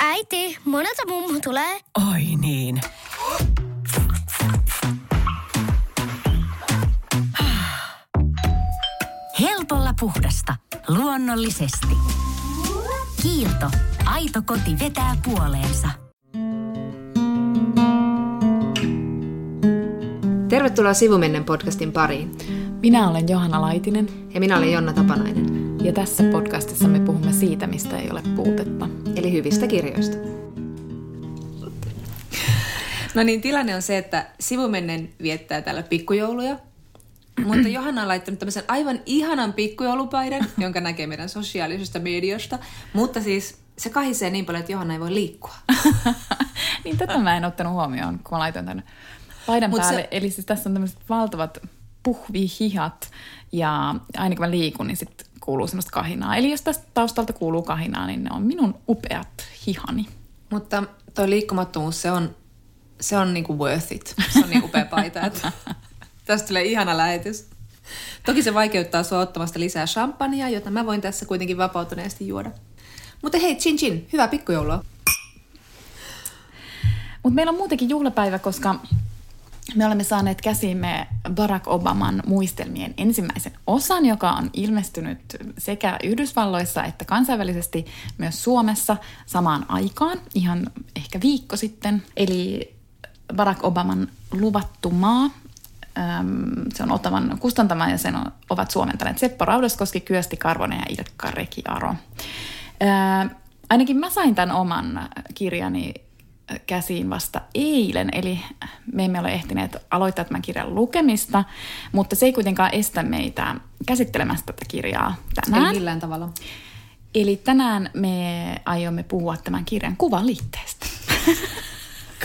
Äiti, monelta mummu tulee? Oi niin. Helpolla puhdasta. Luonnollisesti. Kiilto. Aito koti vetää puoleensa. Tervetuloa Sivumennen podcastin pariin. Minä olen Johanna Laitinen Ja minä olen Jonna Tapanainen, ja tässä podcastissa me puhumme siitä, mistä ei ole puutetta. eli hyvistä kirjoista. No niin, tilanne on se, että sivumennen viettää täällä pikkujouluja, mutta Johanna on laittanut tämmöisen aivan ihanan pikkujoulupaidan, jonka näkee meidän sosiaalisesta mediosta, mutta siis se kahisee niin paljon, että Johanna ei voi liikkua. niin tätä mä en ottanut huomioon, kun mä laitoin tänne paidan Mut se- päälle. Eli siis tässä on tämmöiset valtavat puhvihihat, ja aina kun mä liikun, niin sitten kuuluu semmoista kahinaa. Eli jos tästä taustalta kuuluu kahinaa, niin ne on minun upeat hihani. Mutta toi liikkumattomuus, se on, se on niinku worth it. Se on niin upea paita, että tästä tulee ihana lähetys. Toki se vaikeuttaa sua ottamasta lisää champagnea, jota mä voin tässä kuitenkin vapautuneesti juoda. Mutta hei, chin chin, hyvää pikkujoulua. Mutta meillä on muutenkin juhlapäivä, koska me olemme saaneet käsimme Barack Obaman muistelmien ensimmäisen osan, joka on ilmestynyt sekä Yhdysvalloissa että kansainvälisesti myös Suomessa samaan aikaan, ihan ehkä viikko sitten. Eli Barack Obaman luvattu maa. Öm, Se on Otavan kustantama ja sen ovat suomentaneet Seppo Raudaskoski, Kyösti Karvonen ja Ilkka Rekiaro. Ää, ainakin mä sain tämän oman kirjani käsiin vasta eilen, eli me emme ole ehtineet aloittaa tämän kirjan lukemista, mutta se ei kuitenkaan estä meitä käsittelemästä tätä kirjaa tänään. Ei millään tavalla. Eli tänään me aiomme puhua tämän kirjan kuvaliitteestä.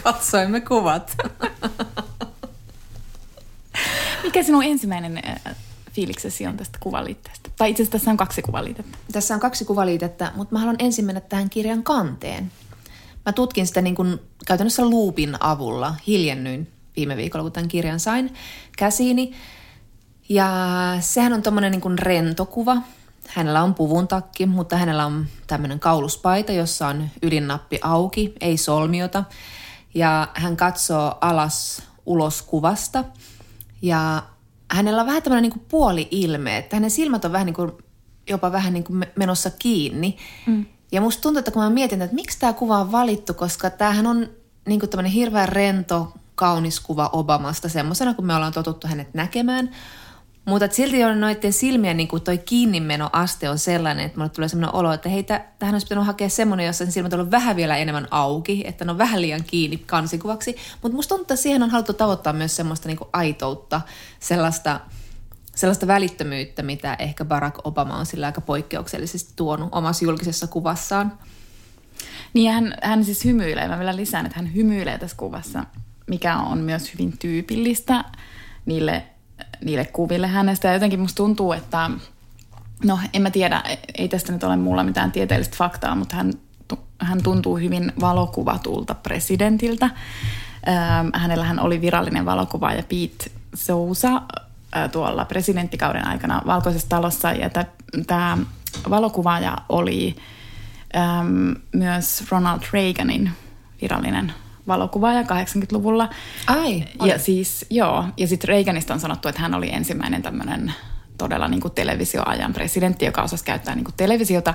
Katsoimme kuvat. Mikä sinun ensimmäinen fiiliksesi on tästä kuvaliitteestä? Tai itse asiassa tässä on kaksi kuvaliitettä. Tässä on kaksi kuvaliitettä, mutta mä haluan ensin mennä tähän kirjan kanteen. Mä tutkin sitä niin kuin käytännössä luupin avulla, hiljennyin viime viikolla, kun tämän kirjan sain käsiini. Ja sehän on tommonen niin kuin rento kuva. Hänellä on puvun takki, mutta hänellä on tämmöinen kauluspaita, jossa on ylinnappi auki, ei solmiota. Ja hän katsoo alas ulos kuvasta. Ja hänellä on vähän tämmöinen niin puoli-ilme, että hänen silmät on vähän niin kuin, jopa vähän niin kuin me- menossa kiinni. Mm. Ja musta tuntuu, että kun mä mietin, että miksi tämä kuva on valittu, koska tämähän on niin kuin tämmöinen hirveän rento, kaunis kuva Obamasta, semmoisena kuin me ollaan totuttu hänet näkemään. Mutta silti on noiden silmien niin kuin toi kiinnimenoaste on sellainen, että mulle tulee sellainen olo, että hei, tä- tähän olisi pitänyt hakea semmoinen, jossa sen silmät on ollut vähän vielä enemmän auki, että ne on vähän liian kiinni kansikuvaksi. Mutta musta tuntuu, että siihen on haluttu tavoittaa myös semmoista niin kuin aitoutta, sellaista, sellaista välittömyyttä, mitä ehkä Barack Obama on sillä aika poikkeuksellisesti tuonut omassa julkisessa kuvassaan. Niin hän, hän siis hymyilee, mä vielä lisään, että hän hymyilee tässä kuvassa, mikä on myös hyvin tyypillistä niille, niille kuville hänestä. Ja jotenkin musta tuntuu, että no en mä tiedä, ei tästä nyt ole mulla mitään tieteellistä faktaa, mutta hän, hän tuntuu hyvin valokuvatulta presidentiltä. Ähm, hänellähän oli virallinen valokuvaaja Pete Sousa tuolla presidenttikauden aikana Valkoisessa talossa, ja tämä valokuvaaja oli äm, myös Ronald Reaganin virallinen valokuvaaja 80-luvulla. Ai, oli. ja siis, joo, ja sitten Reaganista on sanottu, että hän oli ensimmäinen tämmöinen todella niin kuin televisioajan presidentti, joka osasi käyttää niin kuin televisiota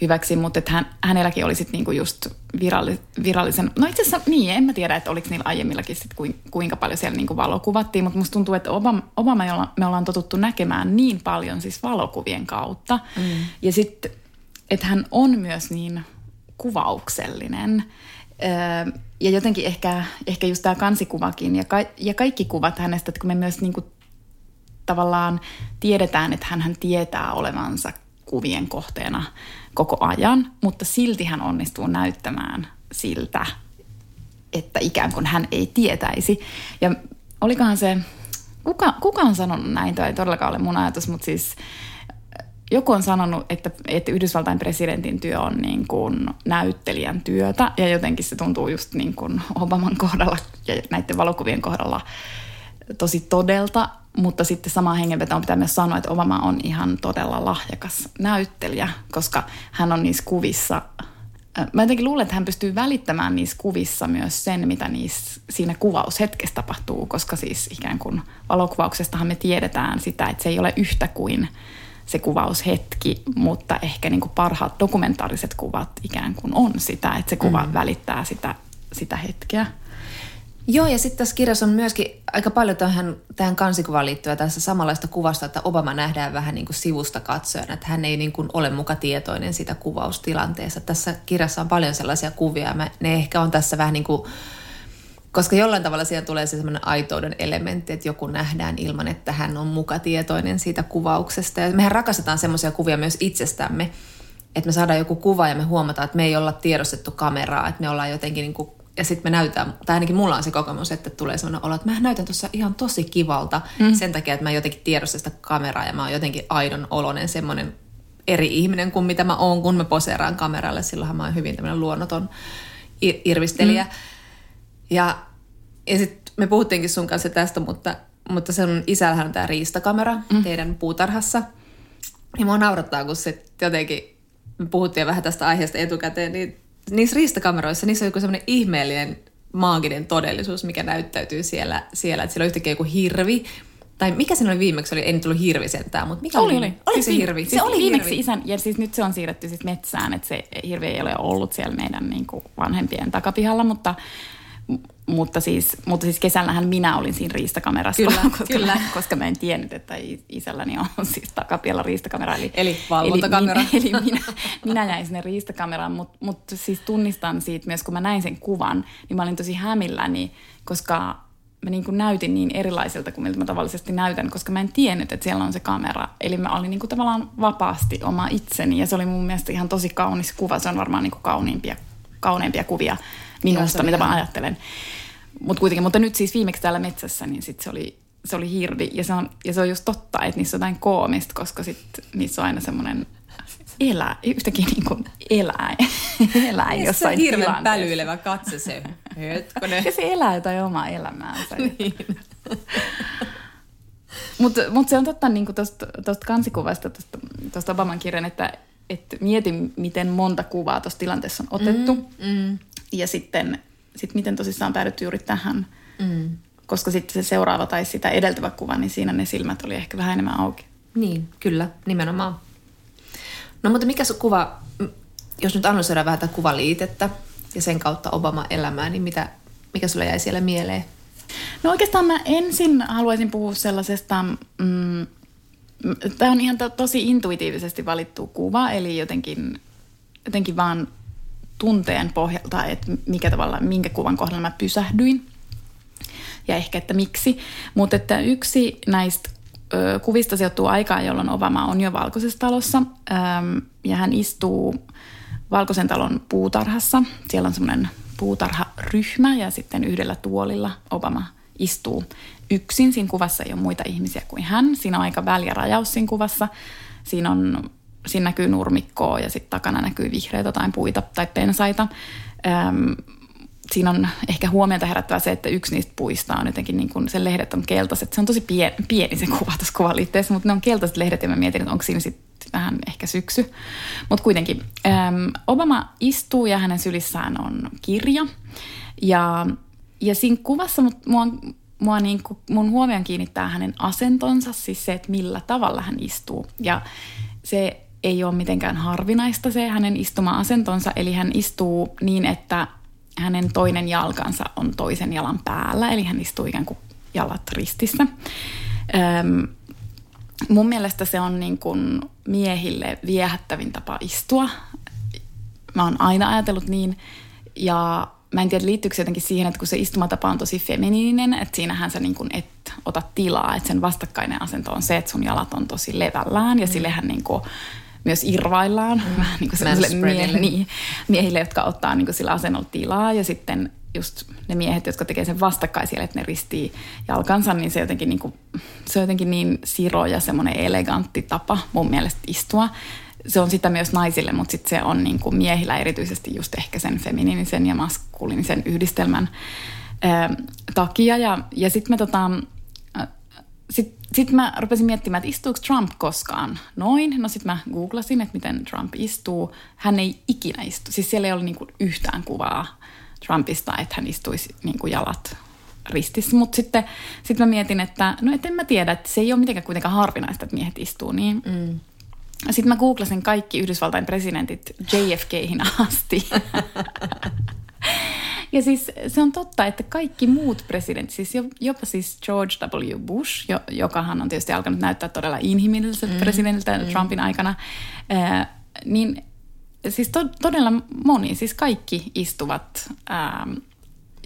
hyväksi, mutta että hän, hänelläkin oli sitten niin kuin just viralli, virallisen, no itse asiassa niin, en mä tiedä, että oliko niillä aiemmillakin sit kuin, kuinka paljon siellä niin kuin valokuvattiin, mutta musta tuntuu, että Obama, Obama jolla me ollaan totuttu näkemään niin paljon siis valokuvien kautta, mm. ja sitten, että hän on myös niin kuvauksellinen, Öö, ja jotenkin ehkä, ehkä just tämä kansikuvakin ja, ka- ja kaikki kuvat hänestä, että kun me myös niinku tavallaan tiedetään, että hän tietää olevansa kuvien kohteena koko ajan, mutta silti hän onnistuu näyttämään siltä, että ikään kuin hän ei tietäisi. Ja olikohan se, kuka, kuka on sanonut näin, tai ei todellakaan ole mun ajatus, mutta siis joku on sanonut, että, että Yhdysvaltain presidentin työ on niin kuin näyttelijän työtä, ja jotenkin se tuntuu just niin kuin Obaman kohdalla ja näiden valokuvien kohdalla tosi todelta, mutta sitten samaan hengenvetoon pitää myös sanoa, että Obama on ihan todella lahjakas näyttelijä, koska hän on niissä kuvissa Mä jotenkin luulen, että hän pystyy välittämään niissä kuvissa myös sen, mitä niissä, siinä kuvaushetkessä tapahtuu, koska siis ikään kuin valokuvauksestahan me tiedetään sitä, että se ei ole yhtä kuin se kuvaushetki, mutta ehkä niin kuin parhaat dokumentaariset kuvat ikään kuin on sitä, että se kuva mm. välittää sitä, sitä hetkeä. Joo, ja sitten tässä kirjassa on myöskin aika paljon tähän, tähän kansikuvaan liittyvää tässä samanlaista kuvasta, että Obama nähdään vähän niin kuin sivusta katsoen, että hän ei niin kuin ole muka tietoinen siitä kuvaustilanteessa. Tässä kirjassa on paljon sellaisia kuvia, ja ne ehkä on tässä vähän niin kuin, koska jollain tavalla siellä tulee se sellainen aitouden elementti, että joku nähdään ilman, että hän on muka tietoinen siitä kuvauksesta. Ja mehän rakastetaan semmoisia kuvia myös itsestämme, että me saadaan joku kuva ja me huomataan, että me ei olla tiedostettu kameraa, että me ollaan jotenkin niin kuin ja sitten me näytään, tai ainakin mulla on se kokemus, että tulee sellainen olo, että mä näytän tuossa ihan tosi kivalta mm. sen takia, että mä jotenkin tiedostan sitä kameraa ja mä oon jotenkin aidon olonen semmoinen eri ihminen kuin mitä mä oon, kun mä poseeraan kameralle. Silloinhan mä oon hyvin tämmöinen luonnoton irvistelijä. Mm. Ja, ja sitten me puhuttiinkin sun kanssa tästä, mutta, mutta sen isällähän on tämä riistakamera mm. teidän puutarhassa. Ja mua naurattaa, kun se jotenkin, me puhuttiin vähän tästä aiheesta etukäteen, niin niissä riistakameroissa, niissä on joku semmoinen ihmeellinen maaginen todellisuus, mikä näyttäytyy siellä, siellä että siellä on yhtäkkiä joku hirvi, tai mikä siinä oli viimeksi, oli, ei nyt tullut hirvi sentään, mutta mikä oli? Oli, oli. oli se hirvi. Se siis oli viimeksi hirvi. isän, ja siis nyt se on siirretty siis metsään, että se hirvi ei ole ollut siellä meidän niin kuin vanhempien takapihalla, mutta mutta siis, mutta siis kesällähän minä olin siinä riistakamerassa, kyllä, koska, kyllä. koska mä en tiennyt, että isälläni on siis takapialla riistakamera. Eli, eli valvontakamera. Eli, eli minä, minä jäin sinne riistakameraan, mutta mut siis tunnistan siitä myös, kun mä näin sen kuvan, niin mä olin tosi hämilläni, koska mä niin kuin näytin niin erilaiselta kuin miltä mä tavallisesti näytän, koska mä en tiennyt, että siellä on se kamera. Eli mä olin niin kuin tavallaan vapaasti oma itseni ja se oli mun mielestä ihan tosi kaunis kuva. Se on varmaan niin kuin kauniimpia, kauneimpia kuvia minusta, mitä mä ajattelen. Mut kuitenkin, mutta nyt siis viimeksi täällä metsässä, niin sit se oli, se oli hirvi. Ja se, on, ja se on just totta, että niissä on jotain koomista, koska sit niissä on aina semmoinen elä, yhtäkin niin kuin eläin, eläin ja jossain se hirveän pälyilevä katse se hetkonen. Ja se elää jotain omaa elämäänsä. niin. Mutta mut se on totta niin tuosta kansikuvasta, tuosta Obaman kirjan, että et mietin, miten monta kuvaa tuossa tilanteessa on otettu. Mm, mm. Ja sitten sit miten tosissaan päädytty juuri tähän. Mm. Koska sitten se seuraava tai sitä edeltävä kuva, niin siinä ne silmät oli ehkä vähän enemmän auki. Niin, kyllä, nimenomaan. No mutta mikä se kuva, jos nyt analysoidaan vähän tätä kuvaliitettä ja sen kautta Obama elämää, niin mitä, mikä sulle jäi siellä mieleen? No oikeastaan mä ensin haluaisin puhua sellaisesta, mm, tämä on ihan to, tosi intuitiivisesti valittu kuva, eli jotenkin, jotenkin vaan tunteen pohjalta, että mikä tavalla, minkä kuvan kohdalla mä pysähdyin ja ehkä, että miksi. Mutta että yksi näistä kuvista sijoittuu aikaan, jolloin Obama on jo valkoisessa talossa ja hän istuu valkoisen talon puutarhassa. Siellä on semmoinen puutarharyhmä ja sitten yhdellä tuolilla Obama istuu yksin. Siinä kuvassa ei ole muita ihmisiä kuin hän. Siinä on aika väliä rajaus siinä kuvassa. Siinä on siinä näkyy nurmikkoa ja sitten takana näkyy vihreitä tai puita tai pensaita. Öm, siinä on ehkä huomiota herättävä se, että yksi niistä puista on jotenkin niin kuin, se lehdet on keltaiset. Se on tosi pieni, pieni se kuva tuossa kuvaliitteessä, mutta ne on keltaiset lehdet ja mä mietin, että onko siinä sitten vähän ehkä syksy. Mutta kuitenkin Obama istuu ja hänen sylissään on kirja. Ja, ja siinä kuvassa mua, mua niin kuin, mun huomion kiinnittää hänen asentonsa, siis se, että millä tavalla hän istuu. Ja se ei ole mitenkään harvinaista se hänen istuma-asentonsa, eli hän istuu niin, että hänen toinen jalkansa on toisen jalan päällä, eli hän istuu ikään kuin jalat ristissä. Öm, mun mielestä se on niin kuin miehille viehättävin tapa istua. Mä oon aina ajatellut niin, ja mä en tiedä liittyykö se jotenkin siihen, että kun se istumatapa on tosi feminiininen, että siinähän sä niin kuin et ota tilaa, että sen vastakkainen asento on se, että sun jalat on tosi levällään ja mm. sillehän niin kuin myös irvaillaan mm. vähän niin kuin mie- niin, miehille, jotka ottaa niin kuin sillä asennolla tilaa ja sitten just ne miehet, jotka tekee sen vastakkain siellä, että ne ristii jalkansa, niin se jotenkin, niin kuin, se on jotenkin niin siro ja semmoinen elegantti tapa mun mielestä istua. Se on sitä myös naisille, mutta sitten se on niin kuin miehillä erityisesti just ehkä sen feminiinisen ja maskuliinisen yhdistelmän ää, takia. Ja, ja sitten me tota, sitten sit mä rupesin miettimään, että istuuko Trump koskaan noin. No sitten mä googlasin, että miten Trump istuu. Hän ei ikinä istu. Siis siellä ei ole niinku yhtään kuvaa Trumpista, että hän istuisi niinku jalat ristissä. Mutta sitten sit mä mietin, että no et en mä tiedä, että se ei ole mitenkään kuitenkaan harvinaista, että miehet istuu niin. Mm. Sitten mä googlasin kaikki Yhdysvaltain presidentit JFKihin asti. Ja siis se on totta, että kaikki muut presidentit, siis jopa siis George W. Bush, jo, jokahan on tietysti alkanut näyttää todella inhimilliseltä mm, presidentiltä mm. Trumpin aikana, ää, niin siis to, todella moni, siis kaikki istuvat ää,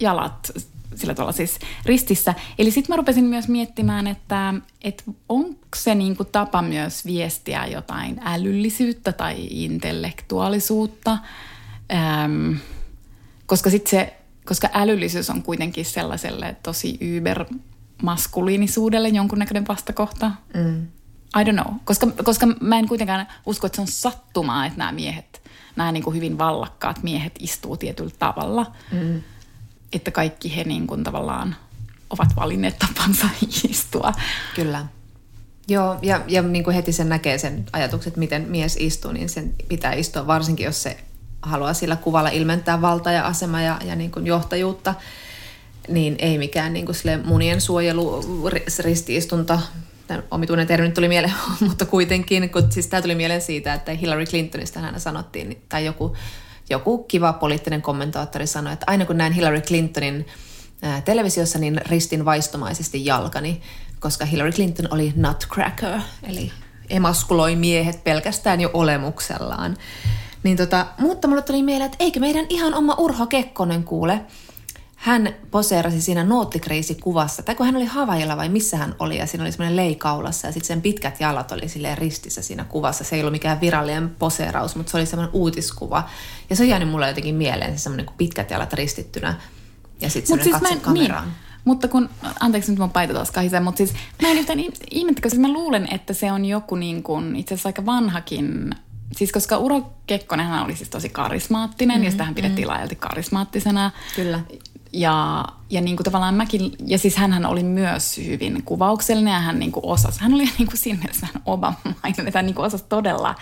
jalat sillä tavalla siis ristissä. Eli sitten mä rupesin myös miettimään, että, että onko se niinku tapa myös viestiä jotain älyllisyyttä tai intellektuaalisuutta, ähm, koska sitten se koska älyllisyys on kuitenkin sellaiselle tosi ybermaskuliinisuudelle jonkunnäköinen vastakohta. Mm. I don't know, koska, koska mä en kuitenkaan usko, että se on sattumaa, että nämä miehet, nämä niin kuin hyvin vallakkaat miehet istuu tietyllä tavalla. Mm. Että kaikki he niin kuin tavallaan ovat valinneet tapansa istua. Kyllä. Joo, ja, ja niin kuin heti sen näkee sen ajatukset, miten mies istuu, niin sen pitää istua, varsinkin jos se haluaa sillä kuvalla ilmentää valta ja asema ja, ja niin kuin johtajuutta, niin ei mikään niin kuin sille munien suojelu, ristiistunta, tämän omituinen termi tuli mieleen, mutta kuitenkin, kun siis tämä tuli mieleen siitä, että Hillary Clintonista hän sanottiin, tai joku, joku kiva poliittinen kommentaattori sanoi, että aina kun näin Hillary Clintonin televisiossa, niin ristin vaistomaisesti jalkani, koska Hillary Clinton oli nutcracker, eli emaskuloi miehet pelkästään jo olemuksellaan. Niin tota, mutta mulle tuli mieleen, että eikö meidän ihan oma Urho Kekkonen kuule. Hän poseerasi siinä noottikriisikuvassa, tai kun hän oli Havajilla vai missä hän oli, ja siinä oli semmoinen leikaulassa, ja sitten sen pitkät jalat oli silleen ristissä siinä kuvassa. Se ei ollut mikään virallinen poseeraus, mutta se oli semmoinen uutiskuva. Ja se on jäänyt mulle jotenkin mieleen, se semmoinen pitkät jalat ristittynä, ja sitten semmoinen siis katse en, kameraan. Niin. Mutta kun, anteeksi nyt mun paita taas kahisee, mutta siis mä en yhtään ihmettä, koska mä luulen, että se on joku niin kuin, itse asiassa aika vanhakin siis koska Uro Kekkonen oli siis tosi karismaattinen mm, ja sitä hän pidettiin mm. laajalti karismaattisena. Kyllä. Ja, ja niin kuin tavallaan mäkin, ja siis hän oli myös hyvin kuvauksellinen ja hän niin kuin osasi, hän oli niin kuin siinä mielessä Obama-mainen, että hän niin kuin osasi todella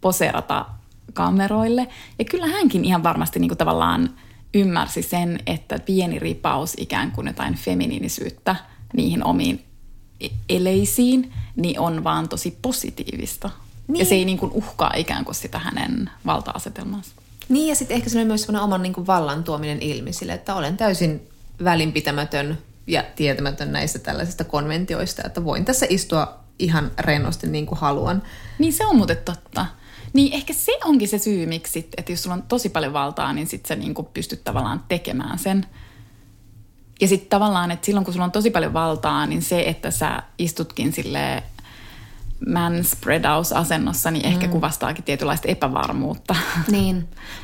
poseerata kameroille. Ja kyllä hänkin ihan varmasti niin kuin tavallaan ymmärsi sen, että pieni ripaus ikään kuin jotain feminiinisyyttä niihin omiin e-, eleisiin, niin on vaan tosi positiivista. Niin. Ja se ei niin kuin uhkaa ikään kuin sitä hänen valta-asetelmaansa. Niin ja sitten ehkä se on myös sellainen oman niin kuin vallan tuominen ilmi sille, että olen täysin välinpitämätön ja tietämätön näistä tällaisista konventioista, että voin tässä istua ihan rennosti niin kuin haluan. Niin se on muuten totta. Niin ehkä se onkin se syy, miksi, että jos sulla on tosi paljon valtaa, niin sitten sä niin kuin pystyt tavallaan tekemään sen. Ja sitten tavallaan, että silloin kun sulla on tosi paljon valtaa, niin se, että sä istutkin sille man spread asennossa niin ehkä mm. kuvastaakin tietynlaista epävarmuutta. Niin,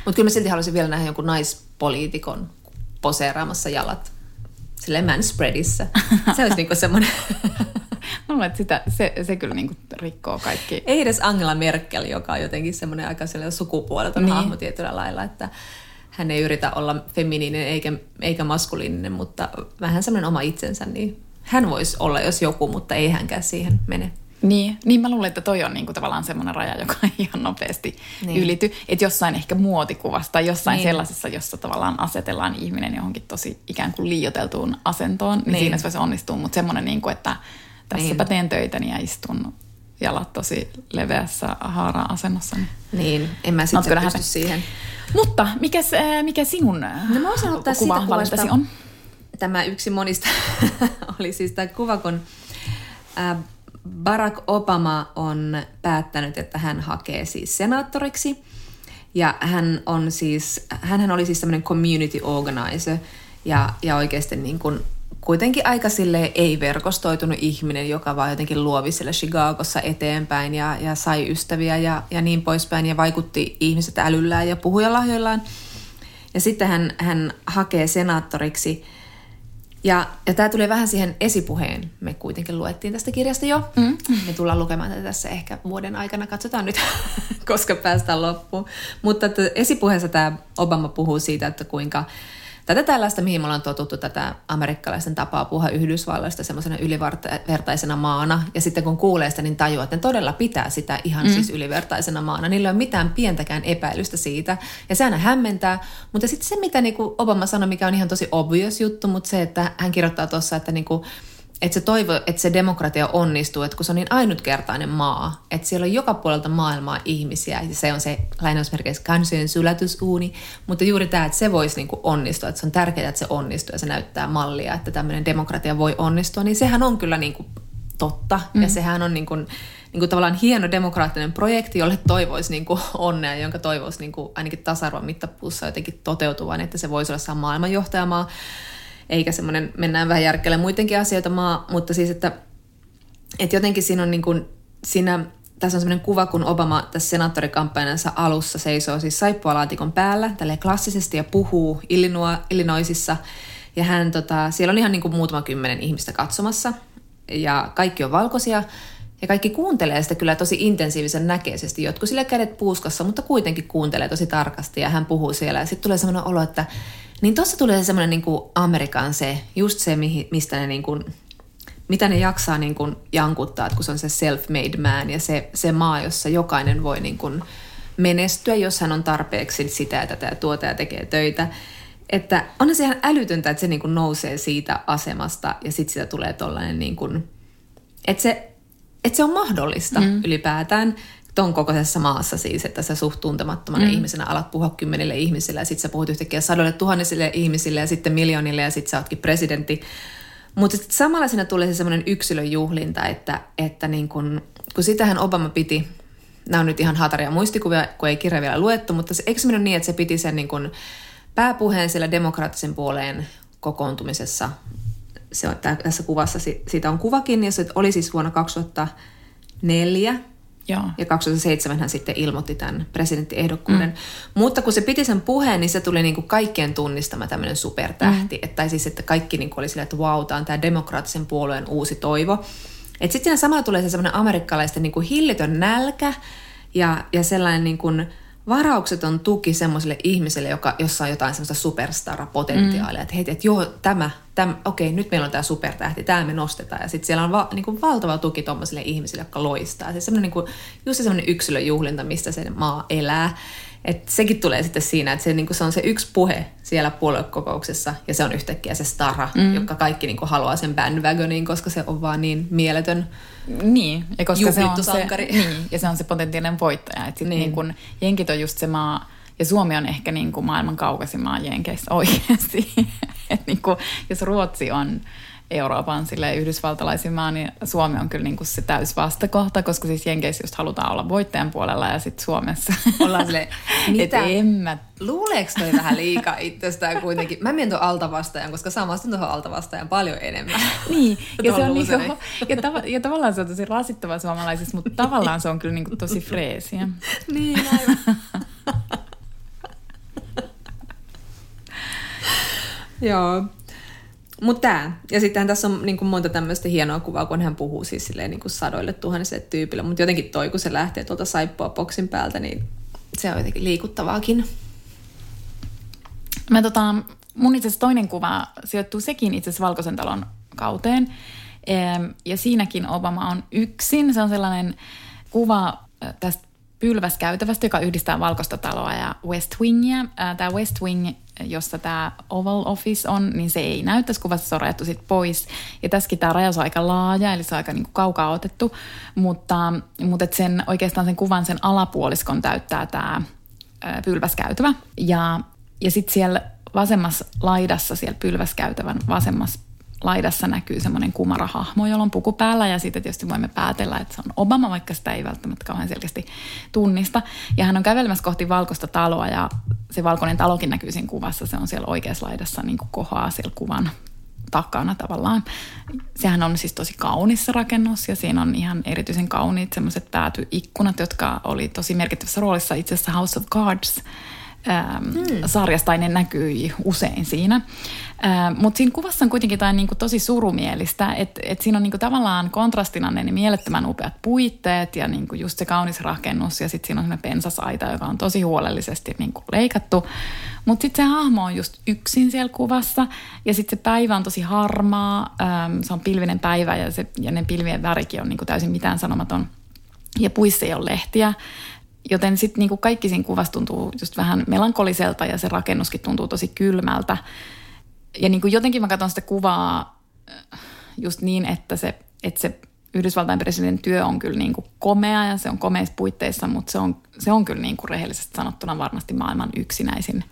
mutta kyllä mä silti haluaisin vielä nähdä jonkun naispoliitikon poseeraamassa jalat silleen man spreadissä. Se olisi niinku semmoinen... Mä luulen, että sitä, se, se kyllä niinku rikkoo kaikki. Ei edes Angela Merkel, joka on jotenkin semmoinen aika sukupuoleton niin. hahmo tietyllä lailla, että hän ei yritä olla feminiininen eikä, eikä maskuliininen, mutta vähän semmoinen oma itsensä, niin hän voisi olla jos joku, mutta ei hänkään siihen mene. Niin, niin mä luulen, että toi on niinku tavallaan semmoinen raja, joka ihan nopeasti niin. ylity. Että jossain ehkä muotikuvassa tai jossain niin. sellaisessa, jossa tavallaan asetellaan ihminen johonkin tosi ikään kuin liioteltuun asentoon, niin, niin. siinä se voisi onnistua. Mutta semmoinen, niinku, että tässäpä niin. teen töitäni ja istun jalat tosi leveässä haara-asennossa. Niin, niin en mä sitten pysty siihen. Mutta mikä, mikä sinun no, mä kuva on? Tämä yksi monista oli siis tämä kuva, kun äh, Barack Obama on päättänyt, että hän hakee siis senaattoriksi. Ja hän on siis, hän oli siis tämmöinen community organizer ja, ja oikeasti niin kuin kuitenkin aika sille ei-verkostoitunut ihminen, joka vaan jotenkin luovi siellä Chicagossa eteenpäin ja, ja sai ystäviä ja, ja niin poispäin ja vaikutti ihmiset älyllään ja puhujalahjoillaan. Ja sitten hän, hän hakee senaattoriksi – ja, ja tämä tuli vähän siihen esipuheen. Me kuitenkin luettiin tästä kirjasta jo. Mm. Me tullaan lukemaan tätä tässä ehkä vuoden aikana. Katsotaan nyt, koska päästään loppuun. Mutta esipuheessa tämä Obama puhuu siitä, että kuinka tätä tällaista, mihin me ollaan totuttu tätä amerikkalaisten tapaa puhua Yhdysvalloista semmoisena ylivertaisena maana. Ja sitten kun kuulee sitä, niin tajuaa, että ne todella pitää sitä ihan mm. siis ylivertaisena maana. Niillä ei ole mitään pientäkään epäilystä siitä. Ja se aina hämmentää. Mutta sitten se, mitä niin kuin Obama sanoi, mikä on ihan tosi obvious juttu, mutta se, että hän kirjoittaa tuossa, että niin kuin, että se toivo, että se demokratia onnistuu, että kun se on niin ainutkertainen maa, että siellä on joka puolelta maailmaa ihmisiä, ja se on se lainausmerkeissä kansojen sylätysuuni, mutta juuri tämä, että se voisi niin kuin onnistua, että se on tärkeää, että se onnistuu, ja se näyttää mallia, että tämmöinen demokratia voi onnistua, niin sehän on kyllä niin kuin totta, mm. ja sehän on niin kuin, niin kuin tavallaan hieno demokraattinen projekti, jolle toivoisi niin kuin onnea, jonka toivoisi niin kuin ainakin tasa-arvon mittapuussa jotenkin toteutuvan, että se voisi olla maailmanjohtajamaa, eikä semmoinen mennään vähän järkelle muidenkin asioita maa, mutta siis, että, että jotenkin siinä on niin kuin, siinä, tässä on semmoinen kuva, kun Obama tässä senaattorikampanjansa alussa seisoo siis saippualaatikon päällä, tälle klassisesti ja puhuu Illinoisissa, ja hän, tota, siellä on ihan niin kuin muutama kymmenen ihmistä katsomassa, ja kaikki on valkoisia, ja kaikki kuuntelee sitä kyllä tosi intensiivisen näkeisesti. Jotkut sille kädet puuskassa, mutta kuitenkin kuuntelee tosi tarkasti ja hän puhuu siellä. Ja sitten tulee sellainen olo, että niin tuossa tulee semmoinen niin Amerikan se, just se, mistä ne niin kuin, mitä ne jaksaa niin kuin jankuttaa, että kun se on se self-made man ja se, se maa, jossa jokainen voi niin kuin menestyä, jos hän on tarpeeksi sitä ja tätä ja tuota ja tekee töitä. Että on se ihan älytöntä, että se niin kuin nousee siitä asemasta ja sitten siitä tulee tollainen niin kuin, että se, että se on mahdollista mm. ylipäätään ton kokoisessa maassa siis, että sä suht tuntemattomana mm. ihmisenä alat puhua kymmenille ihmisille ja sitten sä puhut yhtäkkiä sadoille tuhannisille ihmisille ja sitten miljoonille ja sitten sä ootkin presidentti. Mutta sitten samalla siinä tulee se semmoinen yksilöjuhlinta, että, että niin kun, kun sitähän Obama piti, nämä on nyt ihan hataria muistikuvia, kun ei kirja vielä luettu, mutta se, eikö se mennyt niin, että se piti sen niin kun pääpuheen siellä demokraattisen puoleen kokoontumisessa, se on, tässä kuvassa siitä on kuvakin, ja se oli siis vuonna 2004, Joo. Ja 2007 hän sitten ilmoitti tämän presidenttiehdokkuuden. Mm. Mutta kun se piti sen puheen, niin se tuli niin kuin kaikkien tunnistama tämmöinen supertähti. Mm. Että, tai siis, että kaikki niin kuin oli silleen, että vau, wow, tämä on tämä demokraattisen puolueen uusi toivo. Että sitten siinä samalla tulee se semmoinen amerikkalaisten niin kuin hillitön nälkä ja, ja sellainen niin kuin, varaukseton tuki semmoiselle ihmiselle, joka, jossa on jotain semmoista superstar-potentiaalia. Mm. Että hei, että joo, tämä, tämä, okei, nyt meillä on tämä supertähti, tämä me nostetaan. Ja sitten siellä on va, niin kuin valtava tuki tuommoisille ihmisille, jotka loistaa. Siis semmoinen, niin kuin, just semmoinen yksilöjuhlinta, mistä se maa elää. Et sekin tulee sitten siinä, että se, niin se on se yksi puhe siellä puoluekokouksessa ja se on yhtäkkiä se stara, mm. joka kaikki niin haluaa sen bandwagoniin, koska se on vaan niin mieletön Niin, ja koska se on se, niin, ja se on se potentiaalinen voittaja. Et sit niin. Niin kun, jenkit on just se maa, ja Suomi on ehkä niin kuin maailman kaukaisin maa Jenkeissä oikeasti. Et niin kuin, jos Ruotsi on Euroopan sille yhdysvaltalaisin maa, niin Suomi on kyllä niin kuin se täys vastakohta, koska siis Jenkeissä just halutaan olla voittajan puolella ja sitten Suomessa ollaan sille, mitä? Et en mä... Luuleeko toi vähän liikaa itsestään kuitenkin? Mä menen tuon altavastaajan, koska samastun tuohon altavastaajan paljon enemmän. Niin, ja, se on niin kuin, ja, tav- ja tavallaan se on tosi rasittava suomalaisissa, mutta tavallaan se on kyllä niin kuin tosi freesiä. niin, aivan. Joo. Mutta tämä. Ja sittenhän tässä on niin kuin monta tämmöistä hienoa kuvaa, kun hän puhuu siis silleen, niin kuin sadoille tuhansille tyypille. Mutta jotenkin toi, kun se lähtee tuolta saippua boksin päältä, niin se on jotenkin liikuttavaakin. Mä tota, mun itse toinen kuva sijoittuu sekin itse asiassa Valkoisen talon kauteen. Ja siinäkin Obama on yksin. Se on sellainen kuva tästä pylväskäytävästä, joka yhdistää Valkoista taloa ja West Wingia. Tämä West Wing jossa tämä Oval Office on, niin se ei näy tässä kuvassa, se on rajattu sit pois. Ja tässäkin tämä rajaus on aika laaja, eli se on aika niinku kaukaa otettu, mutta, mutta et sen, oikeastaan sen kuvan sen alapuoliskon täyttää tämä pylväskäytävä. Ja, ja sitten siellä vasemmassa laidassa, siellä pylväskäytävän vasemmassa laidassa näkyy semmoinen kumarahahmo, jolla on puku päällä ja sitten tietysti voimme päätellä, että se on Obama, vaikka sitä ei välttämättä kauhean selkeästi tunnista. Ja hän on kävelemässä kohti valkoista taloa ja se valkoinen talokin näkyy siinä kuvassa. Se on siellä oikeassa laidassa niin kuin kohaa siellä kuvan takana tavallaan. Sehän on siis tosi kaunis rakennus ja siinä on ihan erityisen kauniit semmoiset päätyikkunat, jotka oli tosi merkittävässä roolissa itse asiassa House of Cards ähm, hmm. sarjasta, ne näkyi usein siinä. Ähm, Mutta siinä kuvassa on kuitenkin jotain niinku tosi surumielistä, että et siinä on niinku tavallaan kontrastina ne mielettömän upeat puitteet ja niinku just se kaunis rakennus ja sitten siinä on sellainen pensasaita, joka on tosi huolellisesti niinku leikattu. Mutta sitten se hahmo on just yksin siellä kuvassa ja sitten se päivä on tosi harmaa, ähm, se on pilvinen päivä ja, se, ja ne pilvien värikin on niinku täysin mitään sanomaton ja puissa ei ole lehtiä. Joten sitten niinku kaikki siinä kuvassa tuntuu just vähän melankoliselta ja se rakennuskin tuntuu tosi kylmältä. Ja niinku jotenkin mä katson sitä kuvaa äh, just niin, että se, että se Yhdysvaltain presidentin työ on kyllä niinku komea ja se on komeissa puitteissa, mutta se on, se on kyllä niinku rehellisesti sanottuna varmasti maailman yksinäisin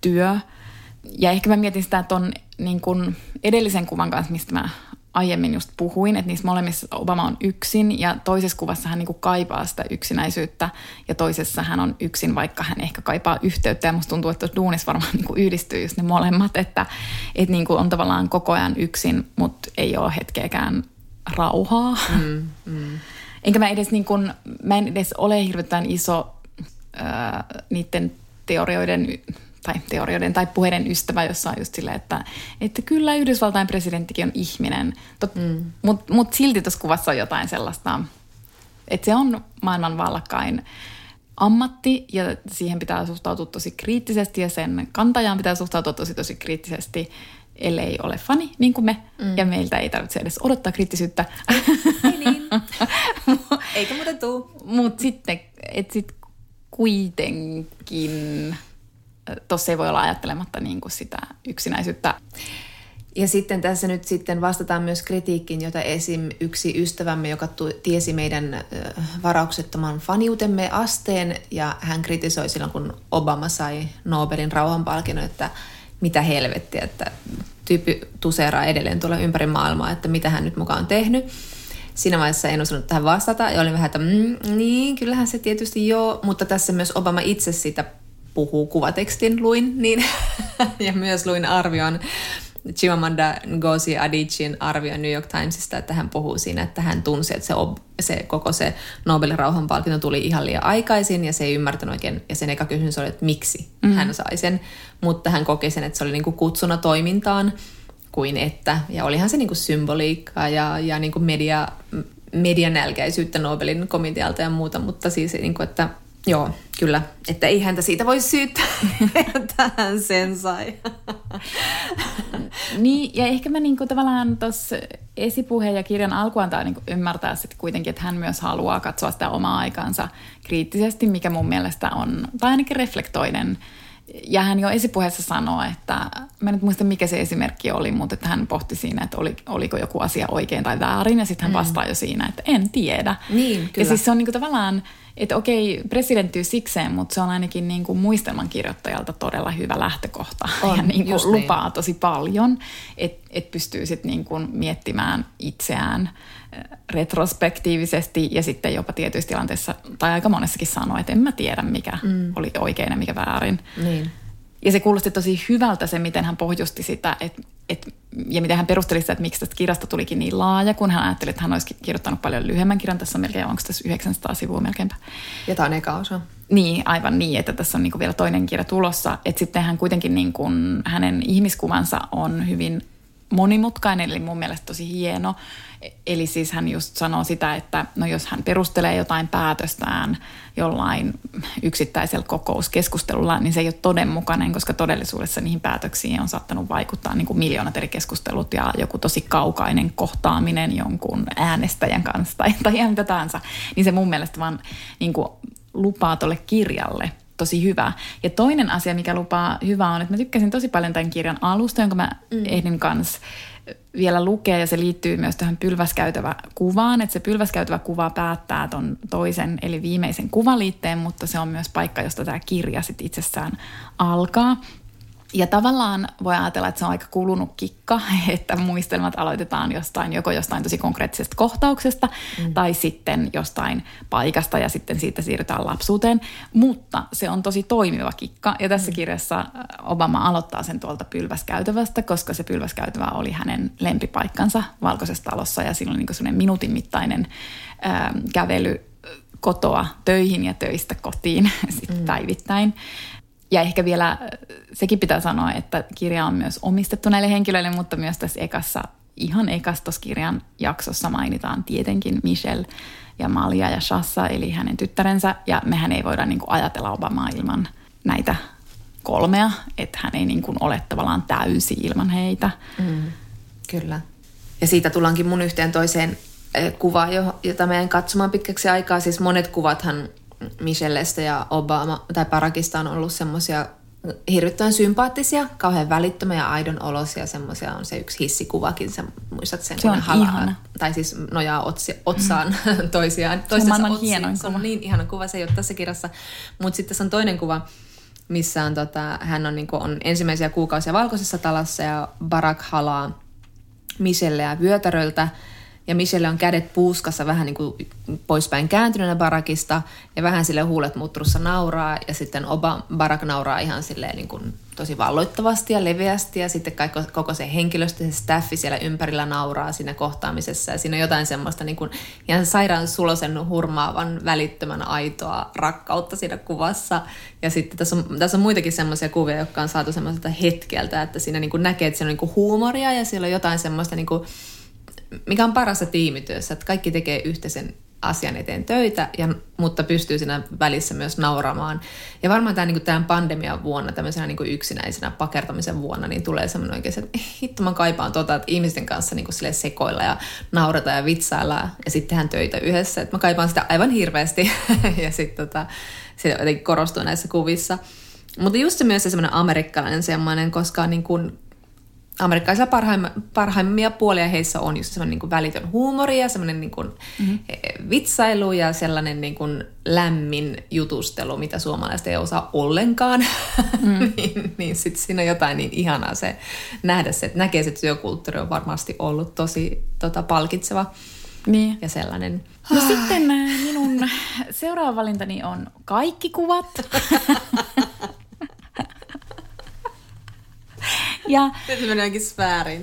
työ. Ja ehkä mä mietin sitä ton niin edellisen kuvan kanssa, mistä mä aiemmin just puhuin, että niissä molemmissa Obama on yksin ja toisessa kuvassa hän niin kuin kaipaa sitä yksinäisyyttä ja toisessa hän on yksin, vaikka hän ehkä kaipaa yhteyttä ja musta tuntuu, että duunissa varmaan niin kuin yhdistyy just ne molemmat, että, että niin kuin on tavallaan koko ajan yksin, mutta ei ole hetkeäkään rauhaa. Mm, mm. Enkä mä edes, niin kuin, mä en edes ole hirveän iso äh, niiden teorioiden tai teorioiden tai puheiden ystävä, jossa on just silleen, että, että kyllä Yhdysvaltain presidenttikin on ihminen, mm. mutta mut silti tuossa kuvassa on jotain sellaista, että se on maailman vallakkain ammatti ja siihen pitää suhtautua tosi kriittisesti ja sen kantajaan pitää suhtautua tosi tosi kriittisesti, ellei ole fani niin kuin me. Mm. Ja meiltä ei tarvitse edes odottaa kriittisyyttä. Ei niin. Eikä muuten tuu. Mutta sitten, että sit kuitenkin tuossa ei voi olla ajattelematta niin kuin sitä yksinäisyyttä. Ja sitten tässä nyt sitten vastataan myös kritiikkiin, jota esim. yksi ystävämme, joka tiesi meidän varauksettoman faniutemme asteen, ja hän kritisoi silloin, kun Obama sai Nobelin rauhanpalkinnon, että mitä helvettiä, että tyyppi tuseeraa edelleen tuolla ympäri maailmaa, että mitä hän nyt mukaan on tehnyt. Siinä vaiheessa en osannut tähän vastata ja olin vähän, että mm, niin, kyllähän se tietysti joo, mutta tässä myös Obama itse sitä puhuu kuvatekstin luin, niin, ja myös luin arvion Chimamanda Ngozi Adichin arvio New York Timesista, että hän puhuu siinä, että hän tunsi, että se, se koko se Nobelin rauhanpalkinto tuli ihan liian aikaisin ja se ei ymmärtänyt oikein. Ja sen eka kysymys oli, että miksi mm. hän sai sen. Mutta hän koki sen, että se oli niinku kutsuna toimintaan kuin että. Ja olihan se niinku symboliikkaa ja, ja niinku media, medianälkäisyyttä Nobelin komitealta ja muuta, mutta siis niinku, että Joo, kyllä. Että ei häntä siitä voi syyttää, että hän sen sai. niin, ja ehkä mä niinku tavallaan tuossa esipuheen ja kirjan alkuantaa niinku ymmärtää sitten kuitenkin, että hän myös haluaa katsoa sitä omaa aikansa kriittisesti, mikä mun mielestä on, tai ainakin reflektoinen. Ja hän jo esipuheessa sanoo, että, mä en nyt muista mikä se esimerkki oli, mutta että hän pohti siinä, että oli, oliko joku asia oikein tai väärin, ja sitten hän mm. vastaa jo siinä, että en tiedä. Niin, kyllä. Ja siis se on niinku tavallaan, että okei, presidenttyy sikseen, mutta se on ainakin niin kuin muistelman kirjoittajalta todella hyvä lähtökohta on, ja niin kuin lupaa niin. tosi paljon, että et pystyy sitten niin kuin miettimään itseään retrospektiivisesti ja sitten jopa tietyissä tilanteissa, tai aika monessakin sanoo, että en mä tiedä mikä mm. oli oikein ja mikä väärin. Niin. Ja se kuulosti tosi hyvältä se, miten hän pohjusti sitä, että, et, ja miten hän perusteli sitä, että miksi tästä kirjasta tulikin niin laaja, kun hän ajatteli, että hän olisi kirjoittanut paljon lyhyemmän kirjan. Tässä on melkein, onko tässä 900 sivua melkeinpä. Ja tämä on eka osa. Niin, aivan niin, että tässä on niin vielä toinen kirja tulossa. Että sitten hän kuitenkin, niin kuin, hänen ihmiskuvansa on hyvin monimutkainen, eli mun mielestä tosi hieno. Eli siis hän just sanoo sitä, että no jos hän perustelee jotain päätöstään jollain yksittäisellä kokouskeskustelulla, niin se ei ole todenmukainen, koska todellisuudessa niihin päätöksiin on saattanut vaikuttaa niin kuin miljoonat eri keskustelut ja joku tosi kaukainen kohtaaminen jonkun äänestäjän kanssa tai, tai mitä tahansa. Niin se mun mielestä vaan niin kuin lupaa tuolle kirjalle tosi hyvä. Ja toinen asia, mikä lupaa hyvää on, että mä tykkäsin tosi paljon tämän kirjan alusta, jonka mä mm. ehdin kanssa vielä lukea ja se liittyy myös tähän pylväskäytävä kuvaan, että se pylväskäytävä kuva päättää ton toisen eli viimeisen kuvaliitteen, mutta se on myös paikka, josta tämä kirja sit itsessään alkaa. Ja tavallaan voi ajatella, että se on aika kulunut kikka, että muistelmat aloitetaan jostain, joko jostain tosi konkreettisesta kohtauksesta mm. tai sitten jostain paikasta ja sitten siitä siirrytään lapsuuteen. Mutta se on tosi toimiva kikka ja tässä mm. kirjassa Obama aloittaa sen tuolta pylväskäytävästä, koska se pylväskäytävä oli hänen lempipaikkansa Valkoisessa talossa ja silloin niin semmoinen minuutin mittainen ää, kävely kotoa töihin ja töistä kotiin sitten mm. päivittäin. Ja ehkä vielä äh, sekin pitää sanoa, että kirja on myös omistettu näille henkilöille, mutta myös tässä ekassa, ihan ekassa kirjan jaksossa mainitaan tietenkin Michelle ja Malia ja Shassa, eli hänen tyttärensä. Ja mehän ei voida niin kuin ajatella Obamaa ilman näitä kolmea, että hän ei niin kuin ole tavallaan täysi ilman heitä. Mm, kyllä. Ja siitä tullaankin mun yhteen toiseen kuvaan, jota meidän katsomaan pitkäksi aikaa. Siis monet kuvathan Michellestä ja Obama tai Parakista on ollut semmoisia hirvittävän sympaattisia, kauhean välittömiä ja aidon olosia. Semmoisia on se yksi hissikuvakin, sä muistat sen? Se on halaa, ihana. Tai siis nojaa otsi, otsaan mm. toisiaan. Se on maailman hienoin Se on niin ihana kuva, se ei ole tässä kirjassa. Mutta sitten tässä on toinen kuva, missä on, tota, hän on, niin kuin, on ensimmäisiä kuukausia valkoisessa talassa ja Barack halaa Michelleä vyötäröltä – ja Michelle on kädet puuskassa vähän niin kuin poispäin kääntyneenä Barakista ja vähän sille huulet mutrussa nauraa ja sitten Oba, Barak nauraa ihan silleen niin kuin tosi valloittavasti ja leveästi ja sitten kaikko, koko se henkilöstö, se staffi siellä ympärillä nauraa siinä kohtaamisessa. Ja siinä on jotain semmoista niin kuin ihan sairaan sulosen hurmaavan välittömän aitoa rakkautta siinä kuvassa. Ja sitten tässä on, tässä on muitakin semmoisia kuvia, jotka on saatu semmoiselta hetkeltä, että siinä niin kuin näkee, että siinä on niin kuin huumoria ja siellä on jotain semmoista niin kuin mikä on parasta tiimityössä, että kaikki tekee yhteisen asian eteen töitä, ja, mutta pystyy siinä välissä myös nauramaan. Ja varmaan tämä, niin tämän pandemian vuonna, tämmöisenä niin kuin yksinäisenä pakertamisen vuonna, niin tulee semmoinen oikein, että hitto mä kaipaan tota, että ihmisten kanssa niin kuin sekoilla ja naurata ja vitsailla ja sitten tehdään töitä yhdessä. Että mä kaipaan sitä aivan hirveästi ja sitten tota, se jotenkin korostuu näissä kuvissa. Mutta just se myös se semmoinen amerikkalainen semmoinen, koska niin kuin amerikkalaisilla parhaim, parhaimmia puolia heissä on just semmoinen niin välitön huumori ja semmoinen niin kuin mm-hmm. vitsailu ja sellainen niin kuin lämmin jutustelu, mitä suomalaiset ei osaa ollenkaan. Mm. niin, niin sitten siinä on jotain niin ihanaa se nähdä se, että näkee, että työkulttuuri on varmasti ollut tosi tota, palkitseva. Niin. Ja sellainen. No sitten minun seuraava valintani on kaikki kuvat. Ja, Nyt menee jonkin sfääriin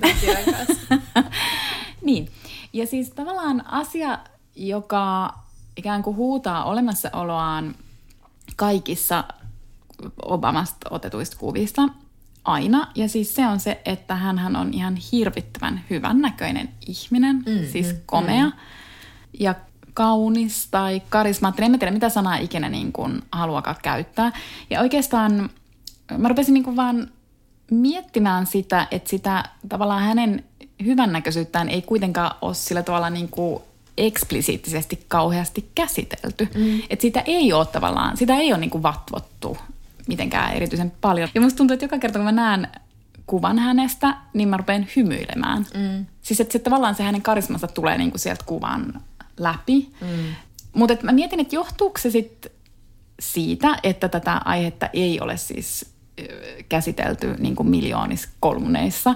niin. Ja siis tavallaan asia, joka ikään kuin huutaa olemassaoloaan kaikissa Obamasta otetuista kuvista aina. Ja siis se on se, että hän on ihan hirvittävän hyvän näköinen ihminen, mm, siis mm, komea mm. ja kaunis tai karismaattinen. En tiedä, mitä sanaa ikinä niin kuin haluakaan käyttää. Ja oikeastaan mä rupesin niin kuin vaan miettimään sitä, että sitä tavallaan hänen hyvännäköisyyttään ei kuitenkaan ole sillä tavalla niin kuin eksplisiittisesti kauheasti käsitelty. Mm. Että sitä ei ole tavallaan, sitä ei ole niin kuin vatvottu mitenkään erityisen paljon. Ja musta tuntuu, että joka kerta kun mä näen kuvan hänestä, niin mä rupean hymyilemään. Mm. Siis että se, tavallaan se hänen karismansa tulee niin kuin sieltä kuvan läpi. Mm. Mutta mä mietin, että johtuuko se sitten siitä, että tätä aihetta ei ole siis käsitelty niin kuin miljoonissa kolmuneissa.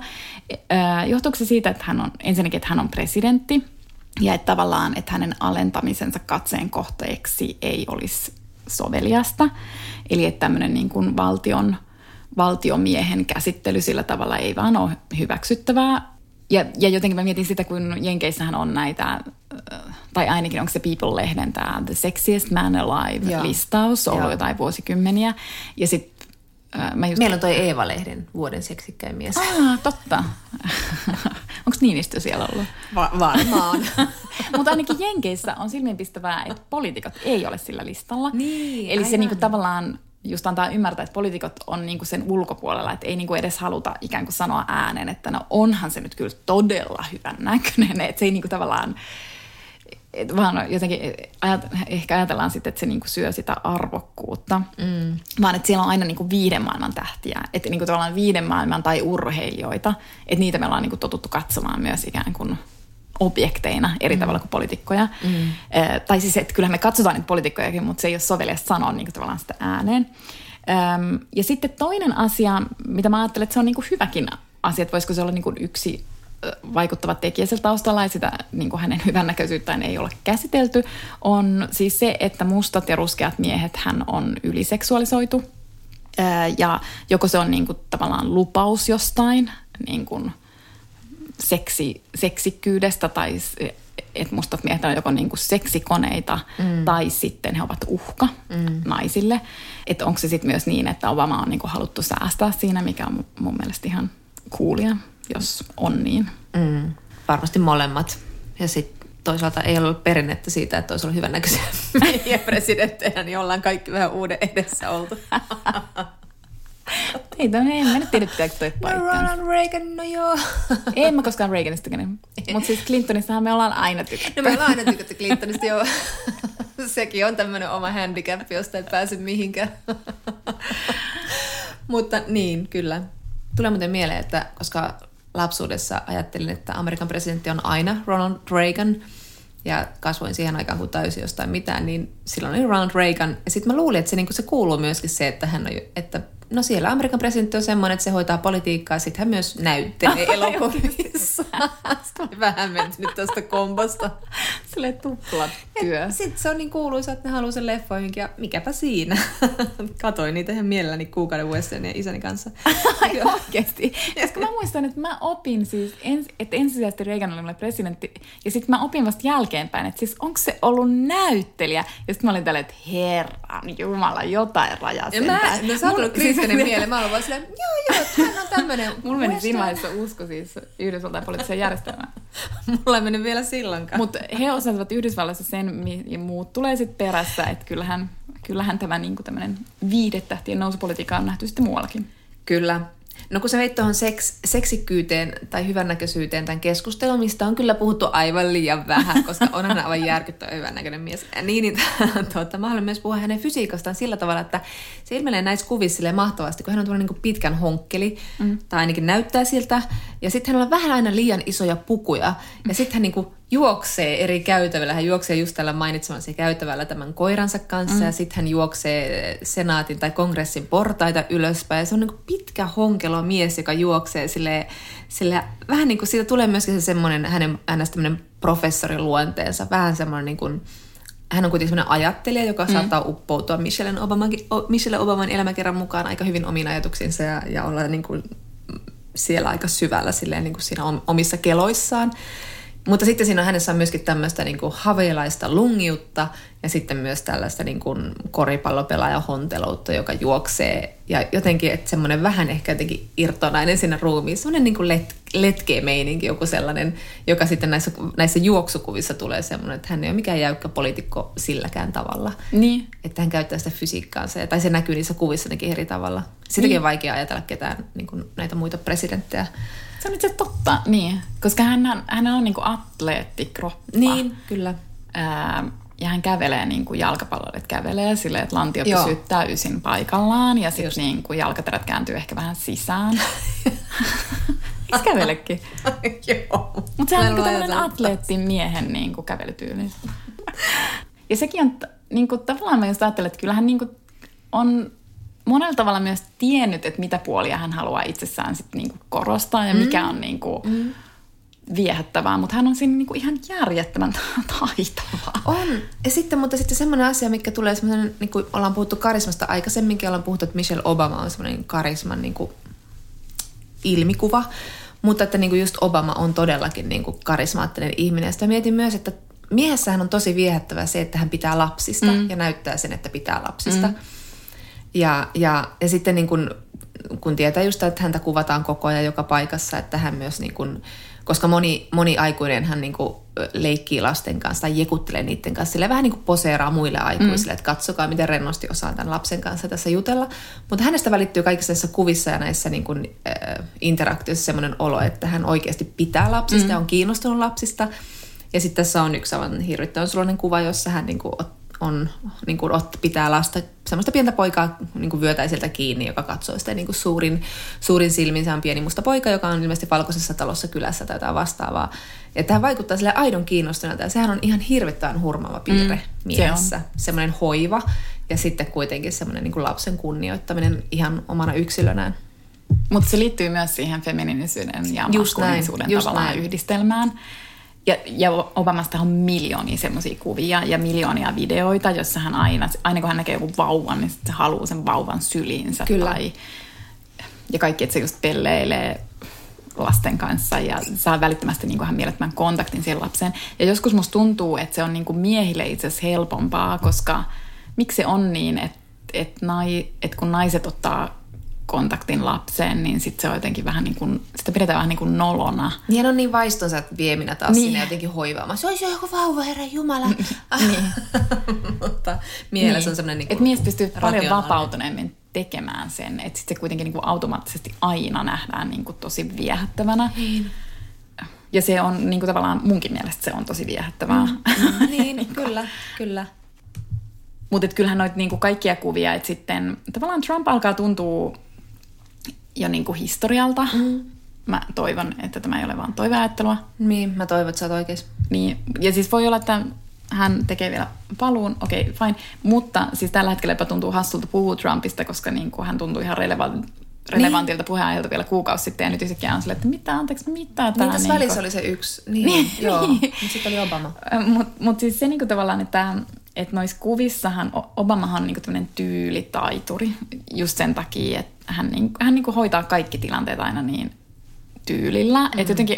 Johtuuko se siitä, että hän on ensinnäkin, että hän on presidentti ja että tavallaan, että hänen alentamisensa katseen kohteeksi ei olisi soveliasta. Eli että tämmöinen niin kuin valtion, valtiomiehen käsittely sillä tavalla ei vaan ole hyväksyttävää. Ja, ja jotenkin mä mietin sitä, kun Jenkeissähän on näitä, tai ainakin onko se People-lehden tämä The Sexiest Man Alive-listaus ollut jotain vuosikymmeniä. Ja sitten Mä just... Meillä on toi Eeva-lehden vuoden seksikkäin mies. Ah, totta. Onko Niinistö siellä ollut? Va- varmaan. Mutta ainakin Jenkeissä on silmiinpistävää, että poliitikot ei ole sillä listalla. Niin, Eli aivan. se niinku tavallaan just antaa ymmärtää, että poliitikot on niinku sen ulkopuolella, että ei niinku edes haluta ikään kuin sanoa ääneen, että no onhan se nyt kyllä todella hyvän näköinen. Että se ei niinku tavallaan et vaan jotenkin ajat, ehkä ajatellaan sitten, että se niinku syö sitä arvokkuutta, mm. vaan että siellä on aina niinku viiden maailman tähtiä, että niinku tavallaan viiden maailman tai urheilijoita, että niitä me ollaan niinku totuttu katsomaan myös ikään kuin objekteina eri mm. tavalla kuin poliitikkoja. Mm. Eh, tai siis, että kyllähän me katsotaan niitä poliitikkojakin, mutta se ei ole soveliasta sanoa niinku tavallaan sitä ääneen. Öm, ja sitten toinen asia, mitä mä ajattelen, että se on niinku hyväkin asia, että voisiko se olla niinku yksi vaikuttava tekijä siellä taustalla ja sitä niin kuin hänen hyvännäköisyyttään ei ole käsitelty, on siis se, että mustat ja ruskeat miehet hän on yliseksuaalisoitu. Ja joko se on niin kuin tavallaan lupaus jostain niin kuin seksi, seksikkyydestä tai että mustat miehet on joko niinku seksikoneita mm. tai sitten he ovat uhka mm. naisille. Että onko se sitten myös niin, että Obama on niinku haluttu säästää siinä, mikä on mun mielestä ihan coolia, jos on niin. Mm. Varmasti molemmat. Ja sitten toisaalta ei ollut perinnettä siitä, että olisi ollut hyvännäköisiä presidenttejä, niin ollaan kaikki vähän uuden edessä oltu. Ei, toi, en mä nyt tiedä, pitääkö toi No paikkaan. Ronald Reagan, no joo. En mä koskaan Reaganista tykännyt. Mutta siis Clintonissahan me ollaan aina tykätty. No me ollaan aina tykätty Clintonista, joo. Sekin on tämmöinen oma handicap, josta ei pääse mihinkään. Mutta niin, kyllä. Tulee muuten mieleen, että koska lapsuudessa ajattelin, että Amerikan presidentti on aina Ronald Reagan, ja kasvoin siihen aikaan, kun täysin jostain mitään, niin silloin oli Ronald Reagan. Ja sitten mä luulin, että se, niin se kuuluu myöskin se, että hän on, että no siellä Amerikan presidentti on semmoinen, että se hoitaa politiikkaa, ja sitten hän myös näyttelee elokuvissa. Sitten oli vähän mennyt tästä kombosta. Silleen tupla työ. Sitten se on niin kuuluisa, että ne haluaa sen leffoihinkin, ja mikäpä siinä. Katoin niitä ihan mielelläni kuukauden westernien isäni kanssa. Ai oikeasti. Koska mä muistan, että mä opin siis, ens, että ensisijaisesti Reagan oli mulle presidentti, ja sitten mä opin vasta jälkeenpäin, että siis onko se ollut näyttelijä, ja sitten mä olin tälleen, että herran jumala, jotain rajaa Ja mä, no sä oot Mulla- ollut kriittinen mieleen, mä olin vaan silleen, joo joo, hän on tämmönen. Mulla meni vaiheessa usko siis Yhdysvaltain poliittiseen järjestelmään. Mulla ei mennyt vielä silloinkaan. Mutta he osasivat Yhdysvalloissa sen, ja muut tulee sitten perässä, että kyllähän, kyllähän tämä niin tämmöinen viidetähtien nousupolitiikka on nähty sitten muuallakin. Kyllä. No kun sä veit tuohon seks, seksikkyyteen tai hyvännäköisyyteen tämän keskustelun, mistä on kyllä puhuttu aivan liian vähän, koska onhan hän aivan järkyttävän hyvännäköinen mies. Ja Niin, niin tuota, mä haluan myös puhua hänen fysiikastaan sillä tavalla, että se ilmenee näissä kuvissa mahtavasti, kun hän on tuollainen niin pitkän honkkeli, mm. tai ainakin näyttää siltä. Ja sitten hänellä on vähän aina liian isoja pukuja. Ja sitten hän niin kuin juoksee eri käytävillä. Hän juoksee just tällä mainitsemassa käytävällä tämän koiransa kanssa mm. ja sitten hän juoksee senaatin tai kongressin portaita ylöspäin. Ja se on niin kuin pitkä honkelo mies, joka juoksee sille, sille vähän niin kuin siitä tulee myöskin se semmoinen hänen, hänestä tämmöinen professoriluonteensa, vähän semmoinen niin kuin, hän on kuitenkin semmoinen ajattelija, joka mm. saattaa uppoutua Michelle Obaman, Michelle Obaman elämäkerran mukaan aika hyvin omiin ajatuksinsa ja, ja olla niin kuin siellä aika syvällä silleen, niin kuin siinä om- omissa keloissaan. Mutta sitten siinä on hänessä on myöskin tämmöistä niin kuin haveilaista lungiutta ja sitten myös tällaista niin kuin koripallopelaaja honteloutta, joka juoksee. Ja jotenkin, että semmoinen vähän ehkä jotenkin irtonainen siinä ruumiin, semmoinen niin kuin let, letkeä meininki, joku sellainen, joka sitten näissä, näissä juoksukuvissa tulee semmoinen, että hän ei ole mikään jäykkä poliitikko silläkään tavalla. Niin. Että hän käyttää sitä fysiikkaansa, tai se näkyy niissä kuvissa eri tavalla. Sitäkin on vaikea ajatella ketään niin kuin näitä muita presidenttejä. Se on itse totta, niin. Koska hän, hän on niinku atleettikroppa. Niin, kyllä. Ää, ja hän kävelee niin kuin jalkapalloilijat kävelee silleen, että lantio Joo. pysyy täysin paikallaan ja sitten niin kuin jalkaterät kääntyy ehkä vähän sisään. Eikö kävelekin? Joo. Mutta se Mä on niin ole tämmöinen ajatellut. atleettimiehen niin kuin kävelytyyli. Ja sekin on niin kuin, tavallaan mä just ajattelen, että kyllähän niin kuin, on monella tavalla myös tiennyt, että mitä puolia hän haluaa itsessään sit niin kuin korostaa ja mikä on niin kuin, mm. viehättävää, mutta hän on siinä niin kuin ihan järjettömän taitava. On. Ja sitten, mutta sitten semmoinen asia, mikä tulee semmoinen, niin kuin ollaan puhuttu karismasta aikaisemminkin, ollaan puhuttu, että Michelle Obama on semmoinen karisman niin kuin ilmikuva, mutta että niin kuin just Obama on todellakin niin kuin karismaattinen ihminen. Sitä mietin myös, että miehessähän on tosi viehättävää se, että hän pitää lapsista mm. ja näyttää sen, että pitää lapsista. Mm. Ja, ja, ja sitten niin kun, kun tietää just, että häntä kuvataan koko ajan joka paikassa, että hän myös niin kun, koska moni, moni aikuinen hän niin kuin leikkii lasten kanssa tai jekuttelee niiden kanssa. Sille vähän niin kuin poseeraa muille aikuisille, mm. että katsokaa miten rennosti osaan tämän lapsen kanssa tässä jutella. Mutta hänestä välittyy kaikissa näissä kuvissa ja näissä niin kuin, äh, interaktioissa sellainen olo, että hän oikeasti pitää lapsista mm. ja on kiinnostunut lapsista. Ja sitten tässä on yksi aivan hirvittävän suloinen kuva, jossa hän niin kuin, on, niin kuin, ot, pitää lasta, semmoista pientä poikaa niin kuin vyötäiseltä kiinni, joka katsoo sitä niin kuin suurin, suurin silmin. Se on pieni musta poika, joka on ilmeisesti valkoisessa talossa kylässä tai jotain vastaavaa. Että hän vaikuttaa sille aidon kiinnostuneelta ja sehän on ihan hirvittävän hurmaava piirre mm, miehessä. on. Semmoinen hoiva ja sitten kuitenkin semmoinen niin kuin lapsen kunnioittaminen ihan omana yksilönään. Mutta se liittyy myös siihen feminiinisyyden ja Just näin, maskuliinisuuden just tavallaan näin. yhdistelmään. Ja, ja Obamasta on miljoonia semmoisia kuvia ja miljoonia videoita, jossa hän aina, aina kun hän näkee joku vauvan, niin sit se haluaa sen vauvan syliinsä. Kyllä. Tai, ja kaikki, että se just pelleilee lasten kanssa ja saa välittömästi niin kuin ihan mielettömän kontaktin siihen lapseen. Ja joskus musta tuntuu, että se on niin kuin miehille itse asiassa helpompaa, koska miksi se on niin, että, että, nai, että kun naiset ottaa kontaktin lapseen, niin sit se on jotenkin vähän niin kuin, sitä pidetään vähän niin kuin nolona. Niin on niin vaistonsa vieminä taas Niin. sinne jotenkin hoivaamaan. Se olisi joku vauva, herra Jumala. niin. Mutta mielessä on semmoinen niin Että mies pystyy paljon vapautuneemmin tekemään sen. Että sitten se kuitenkin niin kuin automaattisesti aina nähdään niin kuin tosi viehättävänä. Niin. Ja se on niin kuin tavallaan munkin mielestä se on tosi viehättävää. Mm. niin, kyllä, kyllä. Mutta kyllähän noita niinku kaikkia kuvia, että sitten tavallaan Trump alkaa tuntua jo niinku historialta. Mm. Mä toivon, että tämä ei ole vain toiveajattelua. Niin, mä toivon, että sä oot oikeas. Niin, ja siis voi olla, että hän tekee vielä paluun, okei, okay, fine. Mutta siis tällä hetkellä jopa tuntuu hassulta puhua Trumpista, koska niin kuin hän tuntuu ihan relevant, relevantilta niin. puheenaiheelta vielä kuukausi sitten. Ja nyt yhtäkkiä on silleen, että mitä, anteeksi, mitä Niin tämä tässä välissä oli se yksi. Niin, niin joo. Mutta sitten oli Obama. Mutta mut siis se niinku tavallaan, että, että noissa kuvissahan Obamahan on niinku tämmöinen tyylitaituri just sen takia, että hän, niinku, hän niinku hoitaa kaikki tilanteet aina niin tyylillä. Mm. Että jotenkin,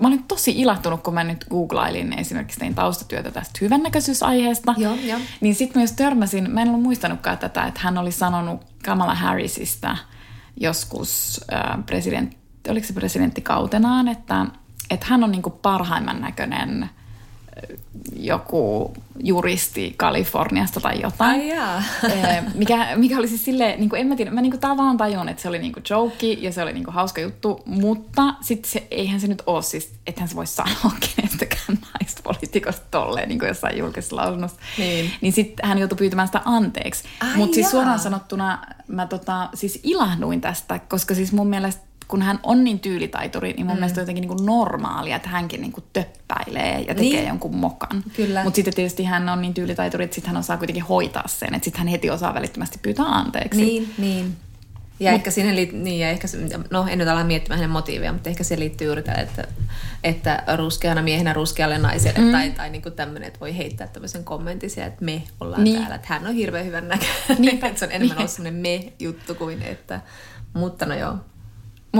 mä olin tosi ilahtunut, kun mä nyt googlailin esimerkiksi tein taustatyötä tästä hyvännäköisyysaiheesta. Joo, joo. Niin sitten myös törmäsin, mä en ollut muistanutkaan tätä, että hän oli sanonut Kamala Harrisista joskus äh, president, oliko se presidenttikautenaan, että, että hän on niinku parhaimman näköinen joku juristi Kaliforniasta tai jotain. Ai jaa. Eh, mikä, mikä oli siis silleen, niin kuin, en mä tiedä, mä niin kuin tavallaan tajun, että se oli niin kuin joke ja se oli niin kuin hauska juttu, mutta sitten se, eihän se nyt ole siis, ethän se voi sanoa kenestäkään naispoliitikosta tolleen niin kuin jossain julkisessa lausunnossa. Niin. Niin sitten hän joutui pyytämään sitä anteeksi. Mutta siis suoraan sanottuna mä tota, siis ilahduin tästä, koska siis mun mielestä kun hän on niin tyylitaituri, niin mun mm. mielestä on jotenkin niin kuin normaalia, että hänkin niin kuin töppäilee ja tekee Niin. jonkun mokan. Kyllä. Mutta sitten tietysti hän on niin tyylitaituri, että sitten hän osaa kuitenkin hoitaa sen, että sitten hän heti osaa välittömästi pyytää anteeksi. Niin, niin. Ja ehkä siihen liittyy, niin, ja ehkä, se- no en nyt ala miettimään hänen motiivia, mutta ehkä se liittyy juuri tähän, että, että ruskeana miehenä ruskealle naiselle, mm. tai, tai niin kuin tämmöinen, että voi heittää tämmöisen kommentin siellä, että me ollaan Niin. niin. täällä, että hän on hirveän hyvän näköinen, Niinpä. että se on enemmän ollut semmoinen me-juttu kuin että, mutta no joo.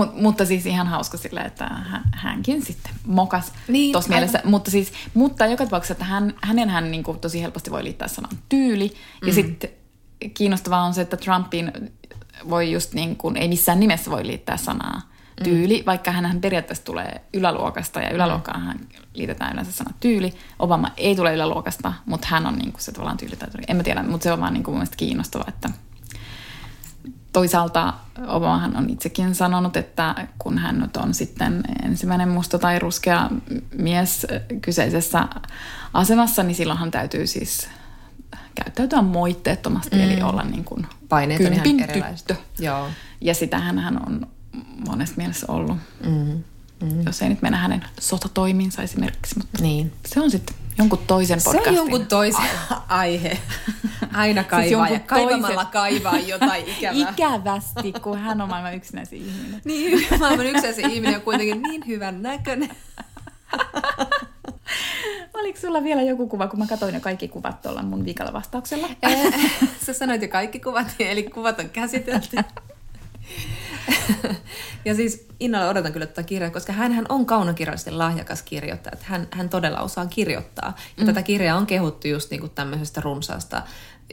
Mut, mutta siis ihan hauska sillä, että hän, hänkin sitten mokas Niin, tuossa mielessä. Mutta, siis, mutta joka tapauksessa, että hän, hänen hän niin kuin tosi helposti voi liittää sanan tyyli. Ja Mm. sitten kiinnostavaa on se, että Trumpin voi just niin kuin, ei missään nimessä voi liittää sanaa tyyli, mm. vaikka hän periaatteessa tulee yläluokasta ja yläluokkaan hän liitetään yleensä sana tyyli. Obama ei tule yläluokasta, mutta hän on niin kuin se tavallaan tyylitaituri. En mä tiedä, mutta se on vaan niin kuin mun mielestä kiinnostavaa, että toisaalta Obamahan on itsekin sanonut, että kun hän nyt on sitten ensimmäinen musta tai ruskea mies kyseisessä asemassa, niin silloinhan täytyy siis käyttäytyä moitteettomasti, mm. eli olla niin kuin Paineet on ihan tyttö. Joo. Ja sitähän hän on monessa mielessä ollut, Mm. mm. jos ei nyt mennä hänen sotatoimiinsa esimerkiksi, mutta Niin. se on sitten jonkun toisen Se podcastin. on jonkun toisen aihe. Aina kaivaa Siis ja kaivamalla toisen- kaivaa jotain ikävää. Ikävästi, kun hän on maailman yksinäisin ihminen. Niin, maailman yksiäisen ihminen on kuitenkin niin hyvän näköinen. Oliko sulla vielä joku kuva, kun mä katsoin jo kaikki kuvat tuolla mun viikalla vastauksella? Eh, Sä sanoit jo kaikki kuvat, eli kuvat on käsitelty. Ja siis innolla odotan kyllä tätä kirjaa, koska hän on kaunokirjallisesti lahjakas kirjoittaja. Että hän, hän todella osaa kirjoittaa. Ja mm. tätä kirjaa on kehuttu just niin kuin tämmöisestä runsaasta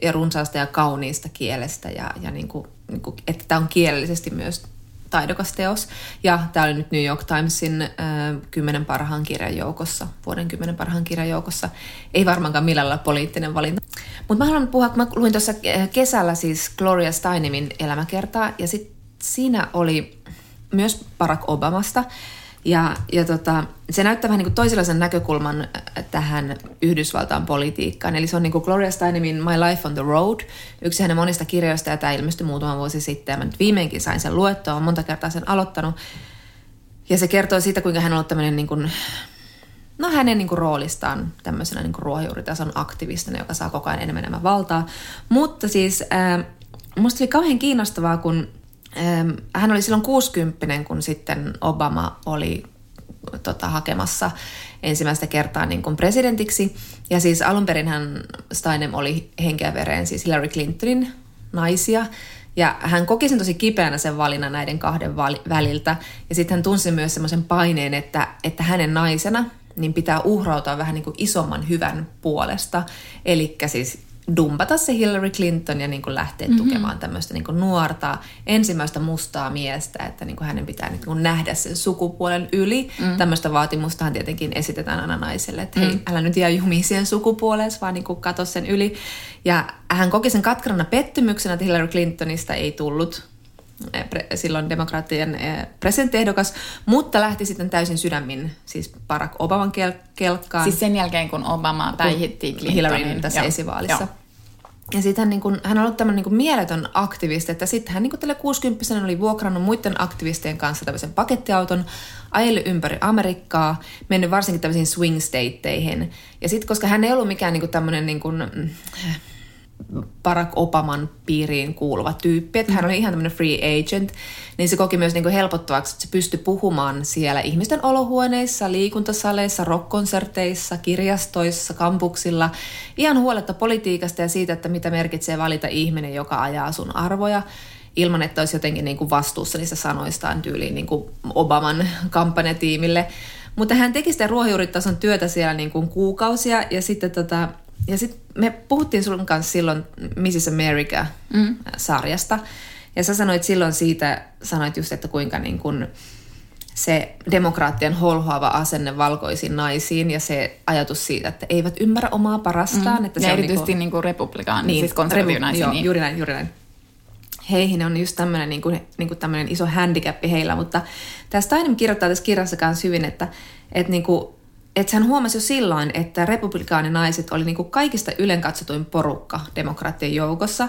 ja runsaasta ja kauniista kielestä. Ja, ja niin kuin, niin kuin, että tämä on kielellisesti myös taidokas teos. Ja tämä oli nyt New York Timesin äh, kymmenen parhaan kirjan joukossa, vuoden kymmenen parhaan kirjan joukossa. Ei varmaankaan millään lailla poliittinen valinta. Mutta mä haluan puhua, kun mä luin tuossa kesällä siis Gloria Steinemin elämäkertaa, ja sit siinä oli myös Barack Obamasta. Ja, ja tota, se näyttää vähän niin kuin toisenlaisen näkökulman äh, tähän Yhdysvaltain politiikkaan. Eli se on niin kuin Gloria Steinemin My Life on the Road, yksi hänen monista kirjoista, ja tämä ilmestyi muutama vuosi sitten. Ja mä nyt viimeinkin sain sen luettua, olen monta kertaa sen aloittanut. Ja se kertoo siitä, kuinka hän on ollut tämmöinen niin kuin, no hänen niin kuin, roolistaan tämmöisenä niin kuin ruohonjuuritason aktivistina, joka saa koko ajan enemmän enemmän valtaa. Mutta siis äh, musta oli kauhean kiinnostavaa, kun hän oli silloin 60 kun sitten Obama oli tota, hakemassa ensimmäistä kertaa niin kuin presidentiksi. Ja siis alun perin hän Steinem oli henkeä vereen siis Hillary Clintonin naisia. Ja hän koki sen tosi kipeänä sen valinnan näiden kahden väliltä. Ja sitten hän tunsi myös semmoisen paineen, että, että hänen naisena niin pitää uhrautua vähän niin kuin isomman hyvän puolesta. Eli siis dumpata se Hillary Clinton ja niin kuin lähteä mm-hmm. tukemaan tämmöistä niin kuin nuorta ensimmäistä mustaa miestä, että niin kuin hänen pitää niin kuin nähdä sen sukupuolen yli. Mm. Tämmöistä vaatimustahan tietenkin esitetään aina naiselle, että hei, mm. älä nyt jää jumiin siihen sukupuoleen, vaan niin kuin kato sen yli. Ja hän koki sen katkerana pettymyksenä, että Hillary Clintonista ei tullut silloin demokraattien eh, presidenttiehdokas, mutta lähti sitten täysin sydämin siis Barack Obaman kel- kelkkaan. Siis sen jälkeen, kun Obama päihitti Clintonin. Hillaryn tässä Joo. esivaalissa. Joo. Ja sitten hän, niin kun, hän on ollut tämmöinen niin mieletön aktivisti, että sitten hän niin tälle 60 oli vuokrannut muiden aktivistien kanssa tämmöisen pakettiauton, ajellut ympäri Amerikkaa, mennyt varsinkin tämmöisiin swing stateihin. Ja sitten koska hän ei ollut mikään niin tämmöinen niin mm, Barack Obaman piiriin kuuluva tyyppi, että hän oli ihan tämmöinen free agent, niin se koki myös niin kuin helpottavaksi, että se pystyi puhumaan siellä ihmisten olohuoneissa, liikuntasaleissa, rockkonserteissa, kirjastoissa, kampuksilla, ihan huoletta politiikasta ja siitä, että mitä merkitsee valita ihminen, joka ajaa sun arvoja, ilman että olisi jotenkin niin kuin vastuussa niistä sanoistaan tyyliin niin kuin Obaman kampanjatiimille. Mutta hän teki sitä ruohonjuuritason työtä siellä niin kuin kuukausia ja sitten tota, ja sitten me puhuttiin sun kanssa silloin Mrs. America-sarjasta. Ja sä sanoit silloin siitä, sanoit just, että kuinka niin kun se demokraattien holhoava asenne valkoisiin naisiin ja se ajatus siitä, että eivät ymmärrä omaa parastaan. Mm. Että ja se on erityisesti niinku, niin kuin republikaani, niin, siis konservatiivinaisia. Joo, niin. juuri näin, juuri näin. Heihin on just tämmöinen niin kuin, niin kuin tämmöinen iso handicap heillä, mutta tämä Steinem kirjoittaa tässä kirjassa myös hyvin, että, että niin kuin, että hän huomasi jo silloin, että republikaaninaiset oli niin kuin kaikista ylenkatsotuin porukka demokraattien joukossa.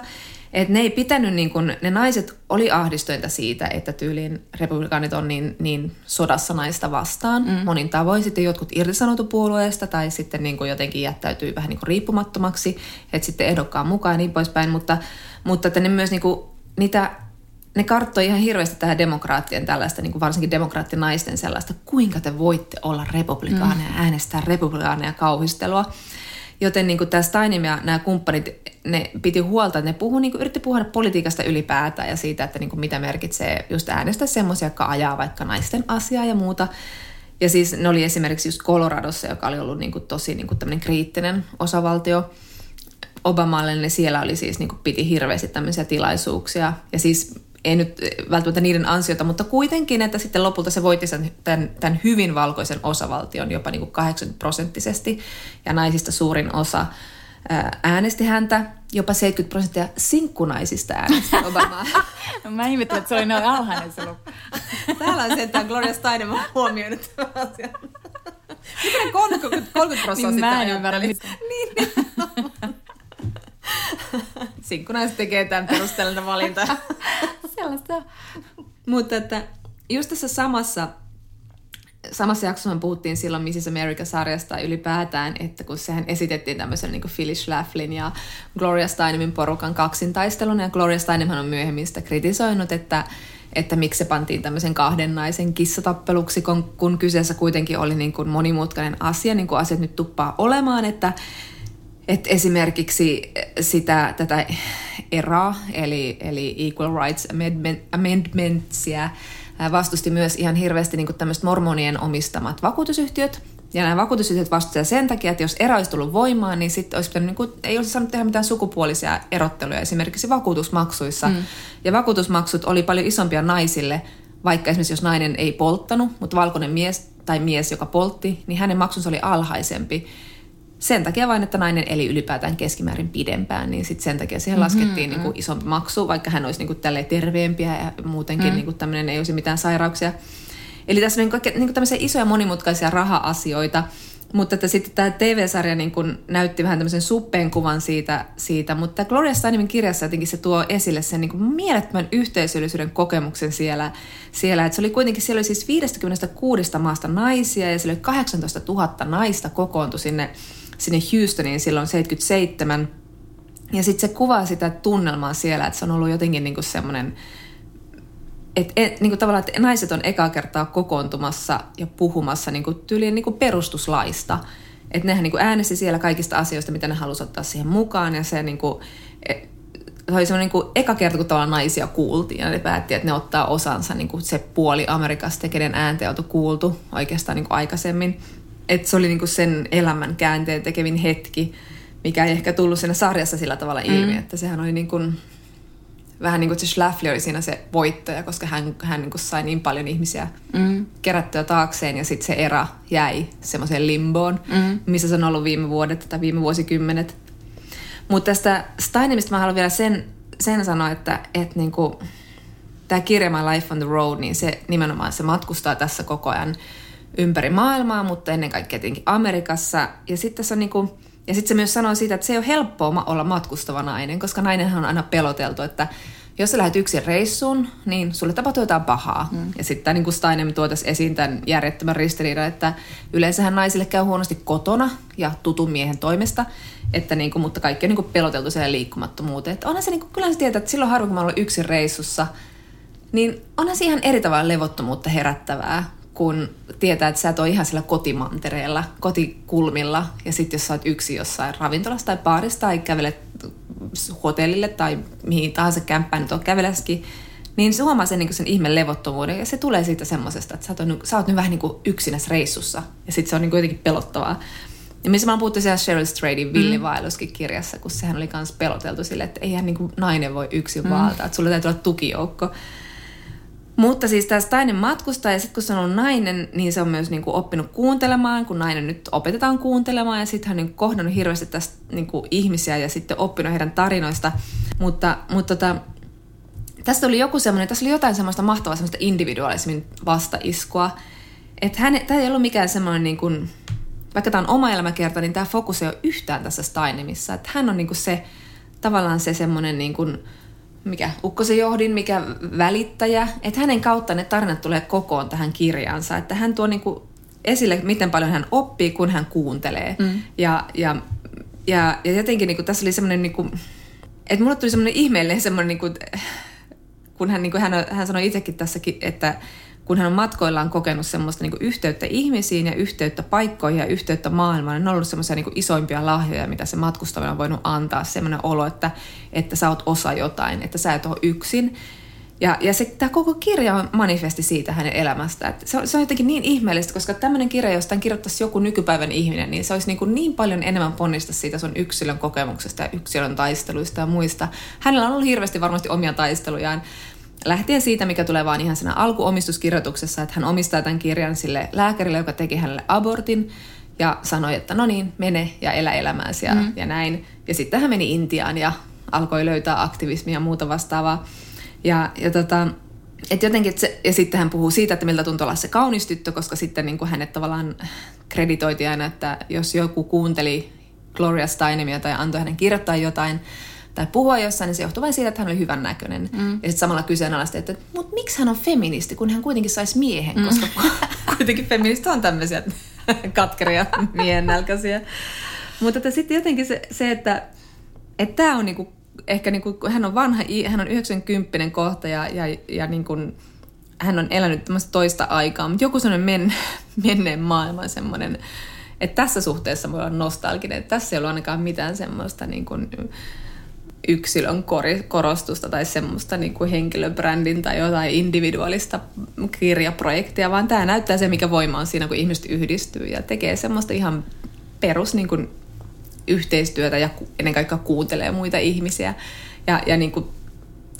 Että ne ei pitänyt, niin kuin, ne naiset oli ahdistuinta siitä, että tyyliin republikaanit on niin, niin sodassa naista vastaan. Mm. Monin tavoin sitten jotkut irtisanoutu puolueesta tai sitten niin kuin jotenkin jättäytyi vähän niin kuin riippumattomaksi, että sitten ehdokkaan mukaan ja niin poispäin. Mutta, mutta että ne myös niin kuin, niitä ne karttoi ihan hirveästi tähän demokraattien tällaista, niin kuin varsinkin demokraattinaisten sellaista, kuinka te voitte olla republikaaneja, mm. äänestää republikaaneja kauhistelua. Joten niin kuin tämä Steinem ja nämä kumppanit, ne piti huolta, että ne puhu, niin kuin, yritti puhua politiikasta ylipäätään ja siitä, että niin kuin mitä merkitsee just äänestää semmoisia, jotka ajaa vaikka naisten asiaa ja muuta. Ja siis ne oli esimerkiksi just Coloradossa, joka oli ollut niin kuin tosi niin kuin tämmöinen kriittinen osavaltio Obamalle, niin siellä oli siis, niin kuin piti hirveästi tämmöisiä tilaisuuksia. Ja siis ei nyt välttämättä niiden ansiota, mutta kuitenkin, että sitten lopulta se voitti sen, tämän, tämän hyvin valkoisen osavaltion jopa niin kuin 80 prosenttisesti, ja naisista suurin osa ää, äänesti häntä, jopa 70 prosenttia sinkkunaisista äänesti Obamaa. No, mä ihmettelin, että se oli noin alhainen se luku. Täällä on sentään Gloria Steinem huomioinut tämän asian. Miten 30, 30 prosenttia Niin mä en sitä ymmärrä. Niin, niin. Sinkkunaiset tekee tämän perusteellinen valinta. Sellaista. Mutta että just tässä samassa, samassa jaksossa puhuttiin silloin Mrs. America-sarjasta ylipäätään, että kun sehän esitettiin tämmöisen niin Phyllis Schlaflin ja Gloria Steinemin porukan kaksintaistelun, ja Gloria Steinemhan on myöhemmin sitä kritisoinut, että että miksi se pantiin tämmöisen kahden naisen kissatappeluksi, kun, kun kyseessä kuitenkin oli niin kuin monimutkainen asia, niin kuin asiat nyt tuppaa olemaan, että, että esimerkiksi sitä, tätä eraa, eli, eli Equal Rights Amendment, Amendmentsia, vastusti myös ihan hirveästi niin tämmöiset mormonien omistamat vakuutusyhtiöt. Ja nämä vakuutusyhtiöt vastustivat sen takia, että jos ero olisi tullut voimaan, niin sitten olisi pitänyt, niin kuin, ei olisi saanut tehdä mitään sukupuolisia erotteluja esimerkiksi vakuutusmaksuissa. Mm. Ja vakuutusmaksut oli paljon isompia naisille, vaikka esimerkiksi jos nainen ei polttanut, mutta valkoinen mies tai mies, joka poltti, niin hänen maksunsa oli alhaisempi. Sen takia vain, että nainen eli ylipäätään keskimäärin pidempään, niin sitten sen takia siihen laskettiin mm-hmm. niin kuin isompi maksu, vaikka hän olisi niin kuin tälleen terveempiä ja muutenkin mm. niin kuin tämmöinen ei olisi mitään sairauksia. Eli tässä on niin kuin, niin kuin tämmöisiä isoja monimutkaisia raha-asioita, mutta että sitten tämä TV-sarja niin kuin näytti vähän tämmöisen suppeen kuvan siitä, siitä mutta Gloria Steinemin kirjassa jotenkin se tuo esille sen niin kuin mielettömän yhteisöllisyyden kokemuksen siellä, siellä. Että se oli kuitenkin, siellä oli siis 56 maasta naisia ja siellä oli 18 000 naista kokoontui sinne, sinne Houstoniin silloin 77. Ja sitten se kuvaa sitä tunnelmaa siellä, että se on ollut jotenkin niin kuin semmoinen, että et, niin kuin tavallaan, että naiset on ekaa kertaa kokoontumassa ja puhumassa niin kuin tyyliin niin kuin perustuslaista. Että nehän niin kuin äänesti siellä kaikista asioista, mitä ne halusivat ottaa siihen mukaan. Ja se niin kuin, et, se oli semmoinen niin eka kerta, kun tavallaan naisia kuultiin. Ja ne päätti, että ne ottaa osansa niin kuin se puoli Amerikasta, kenen ääntä oltu kuultu oikeastaan niin kuin aikaisemmin. Että se oli niin kuin sen elämän käänteen tekevin hetki, mikä ei ehkä tullut siinä sarjassa sillä tavalla ilmi. Mm. Että sehän oli niin kuin, vähän niin kuin se Schlafly oli siinä se voittaja, koska hän, hän niin kuin sai niin paljon ihmisiä mm. kerättyä taakseen ja sitten se era jäi semmoiseen limboon, mm. missä se on ollut viime vuodet tai viime vuosikymmenet. Mutta tästä Steinemista mä haluan vielä sen, sen sanoa, että, että niin kuin, tämä kirja My Life on the Road, niin se nimenomaan se matkustaa tässä koko ajan ympäri maailmaa, mutta ennen kaikkea tietenkin Amerikassa. Ja sitten se on niin kuin, ja sitten se myös sanoo siitä, että se ei ole helppoa olla matkustava nainen, koska nainenhan on aina peloteltu, että jos sä lähdet yksin reissuun, niin sulle tapahtuu jotain pahaa. Mm. Ja sitten niin kuin Steinem tuo tässä esiin tämän järjettömän ristiriidan, että yleensähän naisille käy huonosti kotona ja tutun miehen toimesta, että niin kuin, mutta kaikki on niin kuin peloteltu siihen liikkumattomuuteen. Että onhan se, niin kuin, kyllä se tietää, että silloin harvoin kun mä olen yksin reissussa, niin onhan se ihan eri tavalla levottomuutta herättävää, kun tietää, että sä et ole ihan siellä kotimantereella, kotikulmilla, ja sitten jos sä oot yksi jossain ravintolassa tai baarissa tai kävelet hotellille tai mihin tahansa kämppään nyt on käveleskin, niin se huomaa sen, niin sen ihme levottomuuden ja se tulee siitä semmoisesta, että sä oot, sä oot nyt vähän niin kuin yksinäs reissussa ja sitten se on niin kuin jotenkin pelottavaa. Ja missä mä oon puhuttu siellä Cheryl Stradin Villi mm. Vailoskin kirjassa, kun sehän oli myös peloteltu sille, että eihän niin kuin nainen voi yksin mm. vaaltaa, että sulle täytyy olla tukijoukko. Mutta siis tämä Steinen matkustaa ja sitten kun se on ollut nainen, niin se on myös niin kuin oppinut kuuntelemaan, kun nainen nyt opetetaan kuuntelemaan ja sitten hän on niin kohdannut hirveästi tästä niin kuin ihmisiä ja sitten oppinut heidän tarinoista. Mutta, mutta tota, tästä oli joku semmoinen, tässä oli jotain semmoista mahtavaa semmoista individualismin vastaiskua. Että hän, tämä ei ollut mikään semmoinen niin kuin, vaikka tämä on oma elämäkerta, niin tämä fokus ei ole yhtään tässä Steinemissa. Että hän on niin kuin se, tavallaan se semmoinen niin kuin, mikä Ukkosen johdin, mikä välittäjä, että hänen kautta ne tarinat tulee kokoon tähän kirjaansa, että hän tuo niinku esille, miten paljon hän oppii, kun hän kuuntelee. Mm. Ja, ja, ja, ja jotenkin niinku, tässä oli semmoinen, niinku, että mulle tuli semmoinen ihmeellinen semmoinen, niinku, kun hän, niinku, hän, hän sanoi itsekin tässäkin, että kun hän on matkoillaan kokenut semmoista niin yhteyttä ihmisiin ja yhteyttä paikkoihin ja yhteyttä maailmaan, niin ne on ollut semmoisia niin isoimpia lahjoja, mitä se matkustaminen on voinut antaa. Semmoinen olo, että, että sä oot osa jotain, että sä et ole yksin. Ja, ja se, tämä koko kirja on manifesti siitä hänen elämästä. Että se, on, se on jotenkin niin ihmeellistä, koska tämmöinen kirja, josta kirjoittaisi joku nykypäivän ihminen, niin se olisi niin, kuin niin paljon enemmän ponnista siitä sun yksilön kokemuksesta ja yksilön taisteluista ja muista. Hänellä on ollut hirveästi varmasti omia taistelujaan, lähtien siitä, mikä tulee vaan ihan siinä alkuomistuskirjoituksessa, että hän omistaa tämän kirjan sille lääkärille, joka teki hänelle abortin ja sanoi, että no niin, mene ja elä elämääsi ja, mm. ja näin. Ja sitten hän meni Intiaan ja alkoi löytää aktivismia ja muuta vastaavaa. Ja, ja tota, et jotenkin, et se, ja sitten hän puhuu siitä, että miltä tuntuu olla se kaunis tyttö, koska sitten niin kuin hänet tavallaan kreditoitiin aina, että jos joku kuunteli Gloria Steinemia tai antoi hänen kirjoittaa jotain, tai puhua jossain, niin se johtuu vain siitä, että hän oli hyvän näköinen. Mm. Ja sitten samalla kyseenalaisesti, että mutta miksi hän on feministi, kun hän kuitenkin saisi miehen, mm. koska kuitenkin feministit on tämmöisiä katkeria miehennälkäisiä. Mutta sitten jotenkin se, se että tämä on niinku, ehkä niinku, hän on vanha, hän on 90 kohta ja, ja, ja niinku, hän on elänyt tämmöistä toista aikaa, mutta joku semmoinen men, menneen maailman semmoinen, että tässä suhteessa voi olla nostalginen, että tässä ei ole ainakaan mitään semmoista niin kuin, yksilön korostusta tai semmoista niin kuin henkilöbrändin tai jotain individuaalista kirjaprojektia, vaan tämä näyttää se, mikä voima on siinä, kun ihmiset yhdistyy ja tekee semmoista ihan perus niin kuin, yhteistyötä ja ennen kaikkea kuuntelee muita ihmisiä. Ja, ja niin kuin,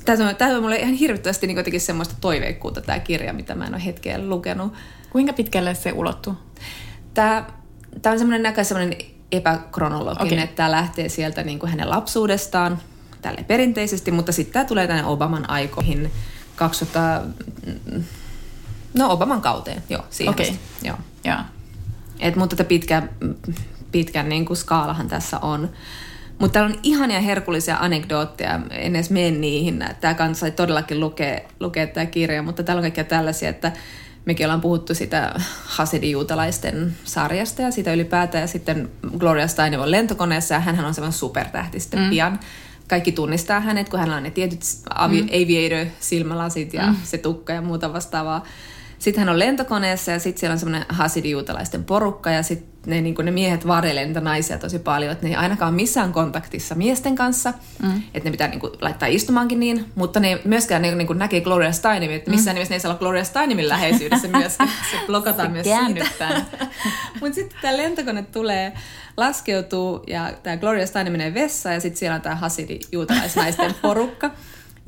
tämä on, tämä on mulle ihan hirvittävästi niin jotenkin semmoista toiveikkuutta tämä kirja, mitä mä en ole hetkeä lukenut. Kuinka pitkälle se ulottuu? Tämä, tämä on semmoinen näkö semmoinen epäkronologinen, okay. että tämä lähtee sieltä niin kuin hänen lapsuudestaan, tälle perinteisesti, mutta sitten tämä tulee tänne Obaman aikoihin 2000, no Obaman kauteen, joo, siihen okay. asti, joo. Yeah. Et, mutta tätä pitkä, pitkän niin kuin skaalahan tässä on. Mutta täällä on ihania herkullisia anekdootteja, en edes mene niihin. Tämä kanssa todellakin lukea, lukea tämä kirja, mutta täällä on kaikkia tällaisia, että mekin ollaan puhuttu sitä Hasidi-juutalaisten sarjasta ja siitä ylipäätään. Ja sitten Gloria Steinem on lentokoneessa ja hän on semmoinen supertähti sitten mm. pian. Kaikki tunnistaa hänet, kun hänellä on ne tietyt avi- mm. aviator-silmälasit ja mm. se tukka ja muuta vastaavaa. Sitten hän on lentokoneessa ja sitten siellä on semmoinen hasidijuutalaisten porukka ja sitten ne, niin ne miehet varjelee niitä naisia tosi paljon, että ne ei ainakaan missään kontaktissa miesten kanssa, mm. että ne pitää niin kuin, laittaa istumaankin niin, mutta ne myöskään ne, niin kuin näkee Gloria Steinemin, että missään mm. nimessä ne ei saa olla Gloria Steinemin läheisyydessä myöskään, se blokataan myös siitä. mutta sitten tämä lentokone tulee, laskeutuu ja tämä Gloria Steinem menee vessaan ja sitten siellä on tämä hasidi juutalaisnaisten porukka.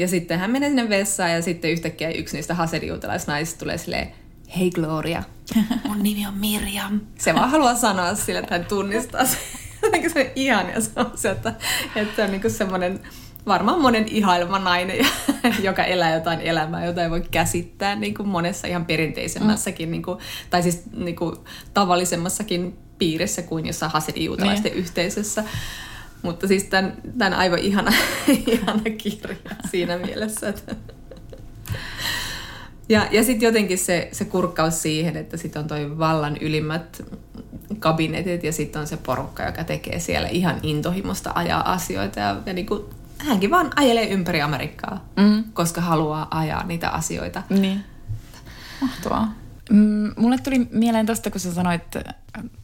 Ja sitten hän menee sinne vessaan ja sitten yhtäkkiä yksi niistä hasedijuutalaisnaisista tulee silleen, hei Gloria, mun nimi on Mirjam. Se vaan haluaa sanoa sille, että hän tunnistaa sen. se on ihan ja se, että, että se on niin semmoinen varmaan monen ihailma nainen, joka elää jotain elämää, jota ei voi käsittää niin kuin monessa ihan perinteisemmässäkin, mm. niin kuin, tai siis niin kuin, tavallisemmassakin piirissä kuin jossain hasedijuutalaisten niin. yhteisössä. Mutta siis tämän, tämän aivan ihana, ihana kirja siinä mielessä. Että. Ja, ja sitten jotenkin se, se kurkkaus siihen, että sitten on toi vallan ylimmät kabinetit ja sitten on se porukka, joka tekee siellä ihan intohimosta ajaa asioita. Ja, ja niin kuin, hänkin vaan ajelee ympäri Amerikkaa, mm. koska haluaa ajaa niitä asioita. Niin. Mahtavaa. Mm, mulle tuli mieleen tuosta, kun sä sanoit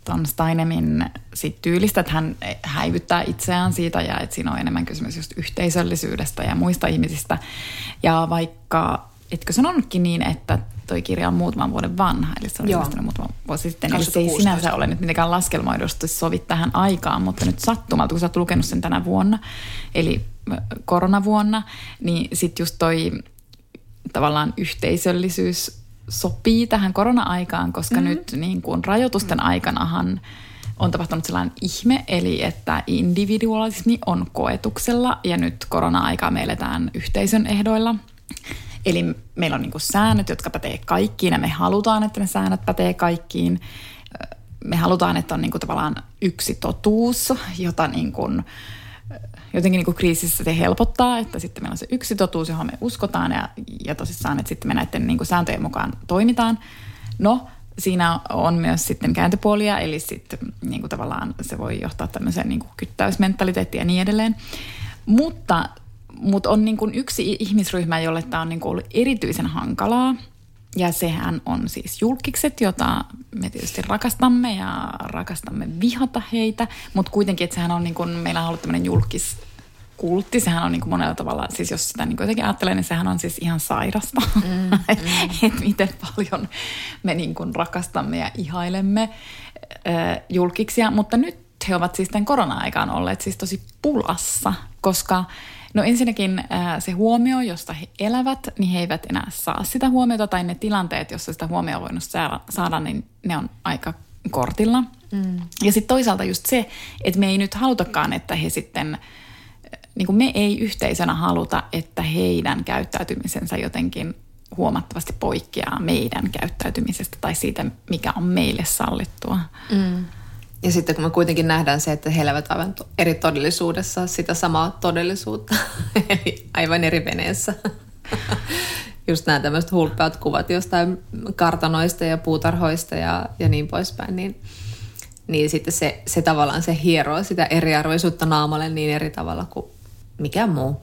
ton Steinemin sit tyylistä, että hän häivyttää itseään siitä ja että siinä on enemmän kysymys just yhteisöllisyydestä ja muista ihmisistä. Ja vaikka, etkö sanonutkin niin, että toi kirja on muutaman vuoden vanha, eli se on ilmestynyt muutama vuosi sitten. Eli se ei sinänsä ole nyt mitenkään laskelmoidusti sovi tähän aikaan, mutta nyt sattumalta, kun sä oot lukenut sen tänä vuonna, eli koronavuonna, niin sitten just toi tavallaan yhteisöllisyys sopii tähän korona-aikaan, koska mm-hmm. nyt niin kuin rajoitusten aikanahan on tapahtunut sellainen ihme, eli että individualismi on koetuksella ja nyt korona-aikaa me eletään yhteisön ehdoilla. Eli meillä on niin kuin säännöt, jotka pätee kaikkiin ja me halutaan, että ne säännöt pätee kaikkiin. Me halutaan, että on niin kuin tavallaan yksi totuus, jota niin kuin, jotenkin niin kriisissä se helpottaa, että sitten meillä on se yksi totuus, johon me uskotaan ja, ja tosissaan, että sitten me näiden niin kuin sääntöjen mukaan toimitaan. No, siinä on myös sitten kääntöpuolia, eli sitten niin kuin tavallaan se voi johtaa tämmöiseen niin kyttäysmentaliteettiin ja niin edelleen. Mutta, mutta on niin kuin yksi ihmisryhmä, jolle tämä on niin kuin ollut erityisen hankalaa – ja sehän on siis julkikset, jota me tietysti rakastamme ja rakastamme vihata heitä, mutta kuitenkin, että sehän on niin kuin, meillä on ollut tämmöinen julkis kultti, sehän on niin kuin monella tavalla, siis jos sitä niin jotenkin ajattelee, niin sehän on siis ihan sairasta, mm, mm. että miten paljon me niin kuin rakastamme ja ihailemme äh, julkiksia, mutta nyt he ovat siis tämän korona-aikaan olleet siis tosi pulassa, koska No ensinnäkin se huomio, josta he elävät, niin he eivät enää saa sitä huomiota, tai ne tilanteet, jossa sitä huomioon on voinut saada, niin ne on aika kortilla. Mm. Ja sitten toisaalta just se, että me ei nyt halutakaan, että he sitten, niin kuin me ei yhteisönä haluta, että heidän käyttäytymisensä jotenkin huomattavasti poikkeaa meidän käyttäytymisestä tai siitä, mikä on meille sallittua. Mm. Ja sitten kun me kuitenkin nähdään se, että he elävät aivan eri todellisuudessa sitä samaa todellisuutta, eli aivan eri veneessä. Just nämä tämmöiset hulppeat kuvat jostain kartanoista ja puutarhoista ja, ja niin poispäin, niin, niin sitten se, se tavallaan se hieroo sitä eriarvoisuutta naamalle niin eri tavalla kuin mikä muu.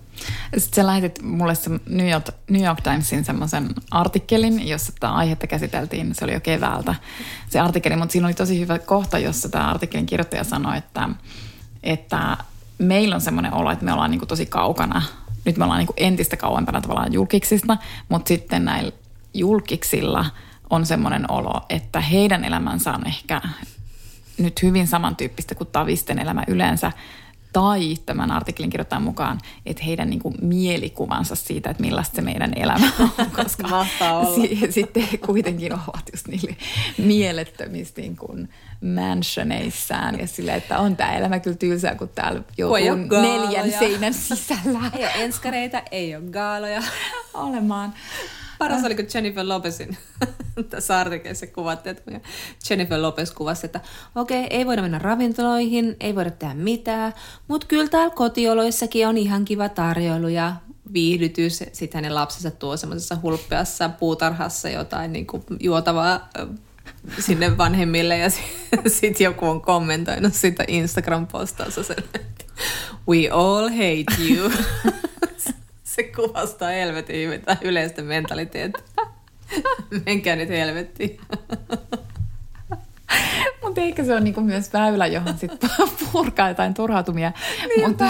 Sitten sä lähetit mulle se New York, New York Timesin semmoisen artikkelin, jossa tätä aihetta käsiteltiin, se oli jo keväältä se artikkeli, mutta siinä oli tosi hyvä kohta, jossa tämä artikkelin kirjoittaja sanoi, että, että meillä on semmoinen olo, että me ollaan niin tosi kaukana, nyt me ollaan niin entistä kauempana tavallaan julkiksista, mutta sitten näillä julkiksilla on semmoinen olo, että heidän elämänsä on ehkä nyt hyvin samantyyppistä kuin tavisten elämä yleensä, tai tämän artikkelin kirjoittaa mukaan, että heidän niin kuin mielikuvansa siitä, että millaista se meidän elämä on, koska s- sitten he kuitenkin ovat just niille mielettömistä niin kuin mansioneissaan ja sille, että on tämä elämä kyllä tylsää, kun täällä joutuu neljän seinän sisällä. Ei ole enskareita, ei ole gaaloja. Olemaan. Paras oli, kun Jennifer Lopezin tässä artikkelissa kuvattiin, että Jennifer Lopez kuvasi, että okei, okay, ei voida mennä ravintoloihin, ei voida tehdä mitään, mutta kyllä täällä kotioloissakin on ihan kiva tarjoilu ja viihdytys. Sitten hänen lapsensa tuo semmoisessa hulppeassa puutarhassa jotain niin kuin juotavaa sinne vanhemmille ja sitten joku on kommentoinut sitä Instagram-postausta sen, että we all hate you. se kuvastaa helvetin hyvin yleistä mentaliteettia. Menkää nyt helvettiin. Mutta ehkä se on niinku myös väylä, johon sitten purkaa jotain turhautumia. mutta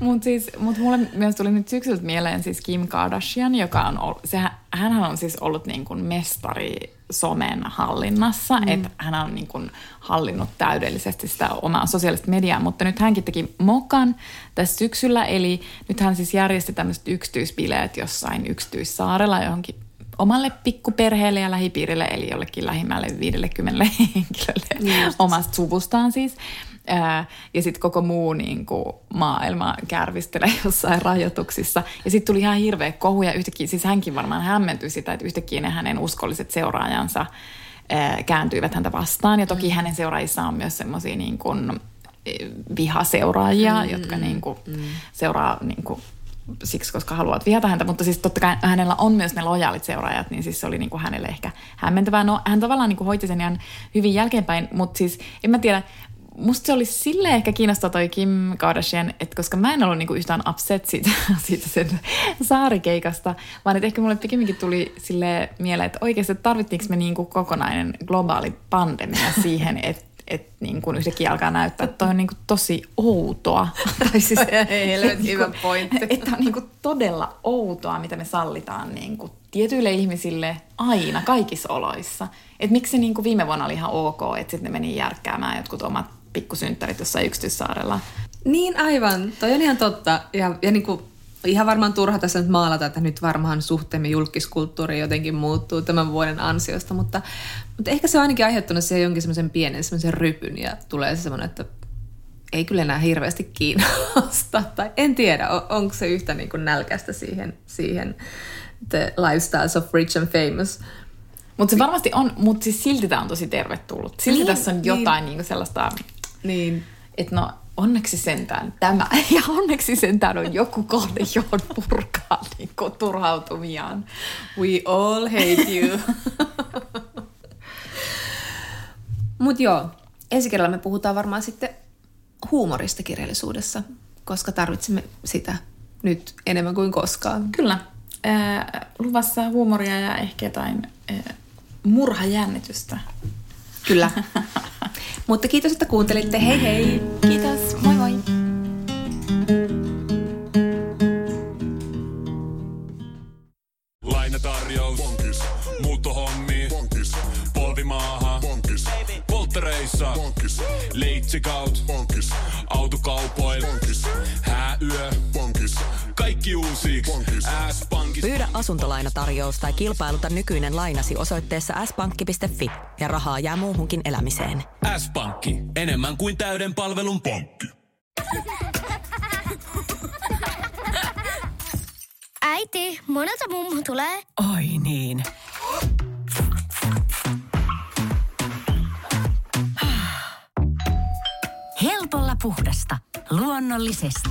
mut siis, mut mulle myös tuli nyt syksyltä mieleen siis Kim Kardashian, joka on ollut, sehän, hänhän on siis ollut niin kuin mestari somen hallinnassa, mm. että hän on niin kuin hallinnut täydellisesti sitä omaa sosiaalista mediaa, mutta nyt hänkin teki mokan tässä syksyllä, eli nyt hän siis järjesti tämmöiset yksityisbileet jossain yksityissaarella johonkin omalle pikkuperheelle ja lähipiirille, eli jollekin lähimmälle 50 henkilölle niin omasta suvustaan siis. Ja sitten koko muu niin kuin, maailma kärvistelee jossain rajoituksissa. Ja sitten tuli ihan hirveä kohu ja yhtäkkiä, siis hänkin varmaan hämmentyi sitä, että yhtäkkiä ne hänen uskolliset seuraajansa kääntyivät häntä vastaan. Ja toki mm. hänen seuraajissaan on myös semmoisia niin kuin, vihaseuraajia, mm, jotka niin kuin, mm. seuraa niin kuin, siksi, koska haluat vihata häntä, mutta siis totta kai hänellä on myös ne lojaalit seuraajat, niin siis se oli niin kuin hänelle ehkä hämmentävää. No hän tavallaan niin kuin hoiti sen ihan hyvin jälkeenpäin, mutta siis en mä tiedä, musta se oli sille ehkä kiinnostava toi Kim Kardashian, että koska mä en ollut niinku yhtään upset siitä, siitä sen saarikeikasta, vaan että ehkä mulle pikemminkin tuli sille mieleen, että oikeasti tarvittiinko me niinku kokonainen globaali pandemia siihen, että että niin kuin yhtäkkiä alkaa näyttää, että toi on niin kuin tosi outoa. tai siis helvetin hyvä pointti. Että on niin kuin todella outoa, mitä me sallitaan niin kuin tietyille ihmisille aina, kaikissa oloissa. Että miksi se niin kuin viime vuonna oli ihan ok, että sitten ne meni järkkäämään jotkut omat pikkusynttärit jossain yksityissaarella. Niin aivan, toi on ihan totta. Ja, ja niin kuin ihan varmaan turha tässä nyt maalata, että nyt varmaan suhteemme julkiskulttuuri jotenkin muuttuu tämän vuoden ansiosta, mutta, mutta ehkä se on ainakin aiheuttanut siihen jonkin semmoisen pienen semmoisen rypyn ja tulee se semmoinen, että ei kyllä enää hirveästi kiinnosta. Tai en tiedä, on, onko se yhtä niin kuin nälkästä siihen, siihen the lifestyles of rich and famous. Mutta se varmasti on, mutta siis silti tämä on tosi tervetullut. Silti niin, tässä on niin. jotain niin. Niin sellaista, niin. että no onneksi sentään tämä ja onneksi sentään on joku kohde, johon purkaa niin turhautumiaan. We all hate you. Mutta joo, ensi kerralla me puhutaan varmaan sitten huumorista kirjallisuudessa, koska tarvitsemme sitä nyt enemmän kuin koskaan. Kyllä. Äh, luvassa huumoria ja ehkä jotain äh, murhajännitystä. Kyllä. Mutta kiitos, että kuuntelitte. Hei hei! Kiitos, moi moi! Lainatarjous. Bonkis. Muuttohommi. Bonkis. Polvimaaha. Bonkis. Polttereissa. Bonkis. Leitsikaut. Bonkis. Autokaupoil. Bonkis. Hääyö. Kaikki uusi. Pyydä asuntolainatarjous tai kilpailuta nykyinen lainasi osoitteessa s-pankki.fi ja rahaa jää muuhunkin elämiseen. S-pankki. Enemmän kuin täyden palvelun pankki. Äiti, monelta mummu tulee? Oi niin. Helpolla puhdasta. Luonnollisesti.